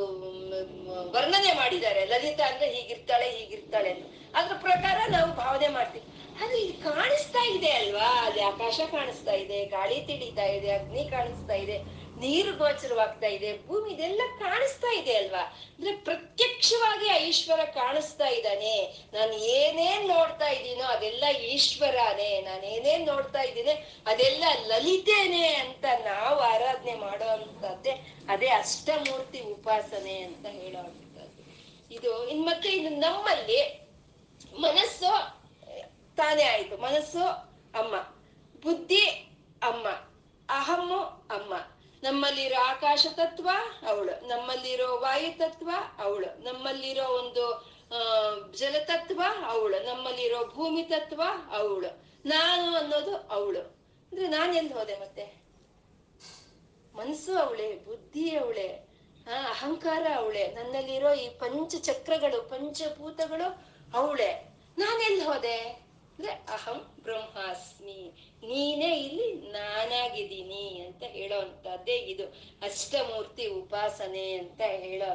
ವರ್ಣನೆ ಮಾಡಿದ್ದಾರೆ. ಲಲಿತಾ ಅಂದ್ರೆ ಹೀಗಿರ್ತಾಳೆ ಹೀಗಿರ್ತಾಳೆ ಅಂತ. ಅದ್ರ ಪ್ರಕಾರ ನಾವು ಭಾವನೆ ಮಾಡ್ತೀವಿ. ಅದು ಇಲ್ಲಿ ಕಾಣಿಸ್ತಾ ಇದೆ ಅಲ್ವಾ? ಅಲ್ಲಿ ಆಕಾಶ ಕಾಣಿಸ್ತಾ ಇದೆ, ಗಾಳಿ ತಿಳಿತಾ ಇದೆ, ಅಗ್ನಿ ಕಾಣಿಸ್ತಾ ಇದೆ. ನೀರು ಗೋಚರವಾಗ್ತಾ ಇದೆ, ಭೂಮಿ ಇದೆಲ್ಲ ಕಾಣಿಸ್ತಾ ಇದೆ ಅಲ್ವಾ? ಅಂದ್ರೆ ಪ್ರತ್ಯಕ್ಷವಾಗಿ ಆ ಈಶ್ವರ ಕಾಣಿಸ್ತಾ ಇದ್ದಾನೆ. ನಾನು ಏನೇನ್ ನೋಡ್ತಾ ಇದ್ದೀನೋ ಅದೆಲ್ಲ ಈಶ್ವರನೇ, ನಾನು ಏನೇನ್ ನೋಡ್ತಾ ಇದ್ದೀನಿ ಅದೆಲ್ಲ ಲಲಿತೇನೆ ಅಂತ ನಾವು ಆರಾಧನೆ ಮಾಡೋ ಅಂತದ್ದೇ ಅದೇ ಅಷ್ಟಮೂರ್ತಿ ಉಪಾಸನೆ ಅಂತ ಹೇಳೋ ಇದು, ಇನ್ ಮತ್ತೆ ಇದು ನಮ್ಮಲ್ಲಿ ಮನಸ್ಸು, ತಾನೇ ಆಯ್ತು. ಮನಸ್ಸು ಅಮ್ಮ, ಬುದ್ಧಿ ಅಮ್ಮ, ಅಹಮ್ಮು ನಮ್ಮಲ್ಲಿರೋ ಆಕಾಶ ತತ್ವ, ಅವಳು. ನಮ್ಮಲ್ಲಿರೋ ವಾಯು ತತ್ವ, ಅವಳು. ನಮ್ಮಲ್ಲಿರೋ ಒಂದು ಜಲತತ್ವ ಅವಳು. ನಮ್ಮಲ್ಲಿರೋ ಭೂಮಿ ತತ್ವ, ಅವಳು. ನಾನು ಅನ್ನೋದು ಅವಳು. ಅಂದ್ರೆ ನಾನು ಎಲ್ಲಿ ಹೋದೆ ಮತ್ತೆ? ಮನಸ್ಸು ಅವಳೆ, ಬುದ್ಧಿ ಅವಳೆ, ಆ, ಅಹಂಕಾರ ಅವಳೆ. ನನ್ನಲ್ಲಿರೋ ಈ ಪಂಚ ಚಕ್ರಗಳು ಪಂಚಭೂತಗಳು ಅವಳೆ. ನಾನೆಲ್ಲಿ ಹೋದೆ? ಅಂದ್ರೆ ಅಹಂ ಬ್ರಹ್ಮಾಸ್ಮಿ, ನೀನೇ ಇಲ್ಲಿ ನಾನಾಗಿದ್ದೀನಿ ಅಂತ ಹೇಳೋ ಅಂತದ್ದೇ ಇದು. ಅಷ್ಟಮೂರ್ತಿ ಉಪಾಸನೆ ಅಂತ ಹೇಳೋ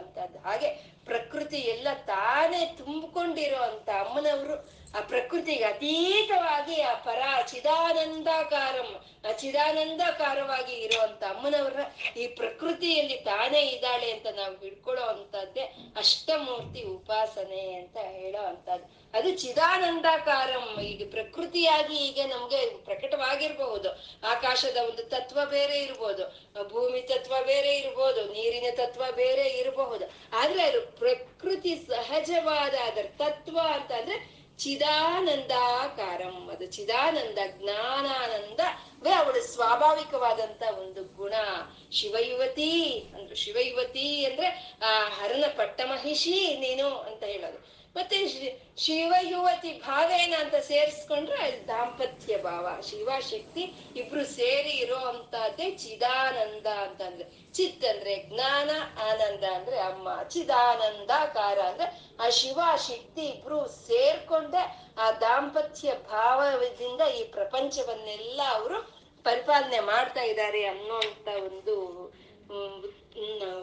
ಹಾಗೆ ಪ್ರಕೃತಿ ಎಲ್ಲ ತಾನೇ ತುಂಬಿಕೊಂಡಿರೋ ಅಂತ ಅಮ್ಮನವರು ಆ ಪ್ರಕೃತಿಗೆ ಅತೀತವಾಗಿ ಆ ಪರ ಚಿದಾನಂದಾಕಾರಂ, ಆ ಚಿದಾನಂದಕಾರವಾಗಿ ಇರುವಂತ ಅಮ್ಮನವರ ಈ ಪ್ರಕೃತಿಯಲ್ಲಿ ತಾನೇ ಇದ್ದಾಳೆ ಅಂತ ನಾವು ಹಿಡ್ಕೊಳ್ಳೋ ಅಂತದ್ದೇ ಅಷ್ಟಮೂರ್ತಿ ಉಪಾಸನೆ ಅಂತ ಹೇಳೋ ಅಂತದ್ದು ಅದು ಚಿದಾನಂದಾಕಾರಂ ಈಗ ಪ್ರಕೃತಿಯಾಗಿ ಈಗ ನಮ್ಗೆ ಪ್ರಕಟವಾಗಿರ್ಬಹುದು. ಆಕಾಶದ ಒಂದು ತತ್ವ ಬೇರೆ ಇರ್ಬೋದು, ಭೂಮಿ ತತ್ವ ಬೇರೆ ಇರ್ಬೋದು, ನೀರಿನ ತತ್ವ ಬೇರೆ ಇರಬಹುದು. ಆದ್ರೆ ಅದು ಪ್ರಕೃತಿ ಸಹಜವಾದ ಅದರ ತತ್ವ ಅಂತ ಅಂದ್ರೆ ಚಿದಾನಂದಾಕಾರಂ. ಅದು ಚಿದಾನಂದ, ಜ್ಞಾನಾನಂದ. ಅವಳು ಸ್ವಾಭಾವಿಕವಾದಂತ ಒಂದು ಗುಣ. ಶಿವಯುವತಿ ಅಂದ್ರು ಶಿವಯುವತಿ ಅಂದ್ರೆ, ಆ ಹರನ ಪಟ್ಟಮಹಿಷಿ ನೀನು ಅಂತ ಹೇಳೋದು. ಮತ್ತೆ ಶಿ- ಭಾವ ಭಾವೇನ ಅಂತ ಸೇರಿಸ್ಕೊಂಡ್ರೆ ದಾಂಪತ್ಯ ಭಾವ. ಶಿವ ಶಕ್ತಿ ಇಬ್ರು ಸೇರಿ ಇರೋ ಅಂತದ್ದೇ ಚಿದಾನಂದ ಅಂತಂದ್ರೆ. ಚಿತ್ ಅಂದ್ರೆ ಜ್ಞಾನ, ಆನಂದ ಅಂದ್ರೆ ಅಮ್ಮ. ಚಿದಾನಂದಾಕಾರ ಅಂದ್ರೆ ಆ ಶಿವ ಶಕ್ತಿ ಇಬ್ರು ಸೇರ್ಕೊಂಡೆ ಆ ದಾಂಪತ್ಯ ಭಾವದಿಂದ ಈ ಪ್ರಪಂಚವನ್ನೆಲ್ಲ ಅವರು ಪರಿಪಾಲನೆ ಮಾಡ್ತಾ ಇದ್ದಾರೆ ಅನ್ನೋಂತ ಒಂದು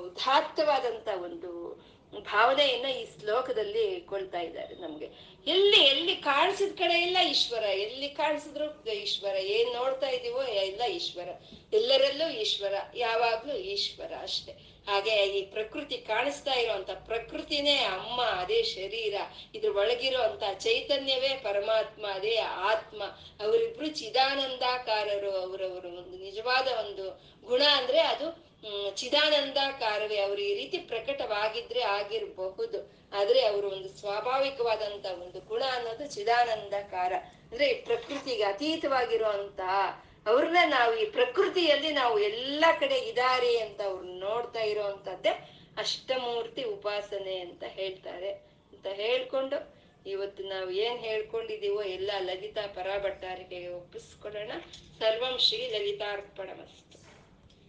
ಉದಾತ್ತವಾದಂತ ಒಂದು ಭಾವನೆಯನ್ನ ಈ ಶ್ಲೋಕದಲ್ಲಿ ಕೊಳ್ತಾ ಇದ್ದಾರೆ ನಮ್ಗೆ. ಎಲ್ಲಿ ಎಲ್ಲಿ ಕಾಣಿಸಿದ ಕಡೆ ಎಲ್ಲ ಈಶ್ವರ. ಎಲ್ಲಿ ಕಾಣಿಸಿದ್ರು ಈಶ್ವರ. ಏನ್ ನೋಡ್ತಾ ಇದೀವೋ ಎಲ್ಲ ಈಶ್ವರ. ಎಲ್ಲರಲ್ಲೂ ಈಶ್ವರ. ಯಾವಾಗ್ಲೂ ಈಶ್ವರ ಅಷ್ಟೇ. ಹಾಗೆ ಈ ಪ್ರಕೃತಿ ಕಾಣಿಸ್ತಾ ಇರುವಂತ ಪ್ರಕೃತಿನೇ ಅಮ್ಮ, ಅದೇ ಶರೀರ. ಇದ್ರ ಒಳಗಿರುವಂತ ಚೈತನ್ಯವೇ ಪರಮಾತ್ಮ, ಅದೇ ಆತ್ಮ. ಅವರಿಬ್ರು ಚಿದಾನಂದಾಕಾರರು, ಅವರವರು. ಒಂದು ನಿಜವಾದ ಒಂದು ಗುಣ ಅಂದ್ರೆ ಅದು ಹ್ಮ್, ಚಿದಾನಂದಾಕಾರವೇ ಅವರು ಈ ರೀತಿ ಪ್ರಕಟವಾಗಿದ್ರೆ ಆಗಿರಬಹುದು. ಆದ್ರೆ ಅವರು ಒಂದು ಸ್ವಾಭಾವಿಕವಾದಂತ ಒಂದು ಗುಣ ಅನ್ನೋದು ಚಿದಾನಂದಕಾರ ಅಂದ್ರೆ ಈ ಪ್ರಕೃತಿಗೆ ಅತೀತವಾಗಿರುವಂತಹ ಅವ್ರನ್ನ ನಾವು ಈ ಪ್ರಕೃತಿಯಲ್ಲಿ ನಾವು ಎಲ್ಲ ಕಡೆ ಇದಾರೆ ಅಂತ ಅವ್ರು ನೋಡ್ತಾ ಇರೋಂಥದ್ದೇ ಅಷ್ಟಮೂರ್ತಿ ಉಪಾಸನೆ ಅಂತ ಹೇಳ್ತಾರೆ. ಅಂತ ಹೇಳ್ಕೊಂಡು ಇವತ್ತು ನಾವು ಏನ್ ಹೇಳ್ಕೊಂಡಿದೀವೋ ಎಲ್ಲ ಲಲಿತಾ ಪರಾಭಟ್ಟಾರಿಗೆ ಒಪ್ಪಿಸ್ಕೊಡೋಣ ಸರ್ವಂ ಶ್ರೀ ಲಲಿತಾರ್ಪಣಮಸ್ತು.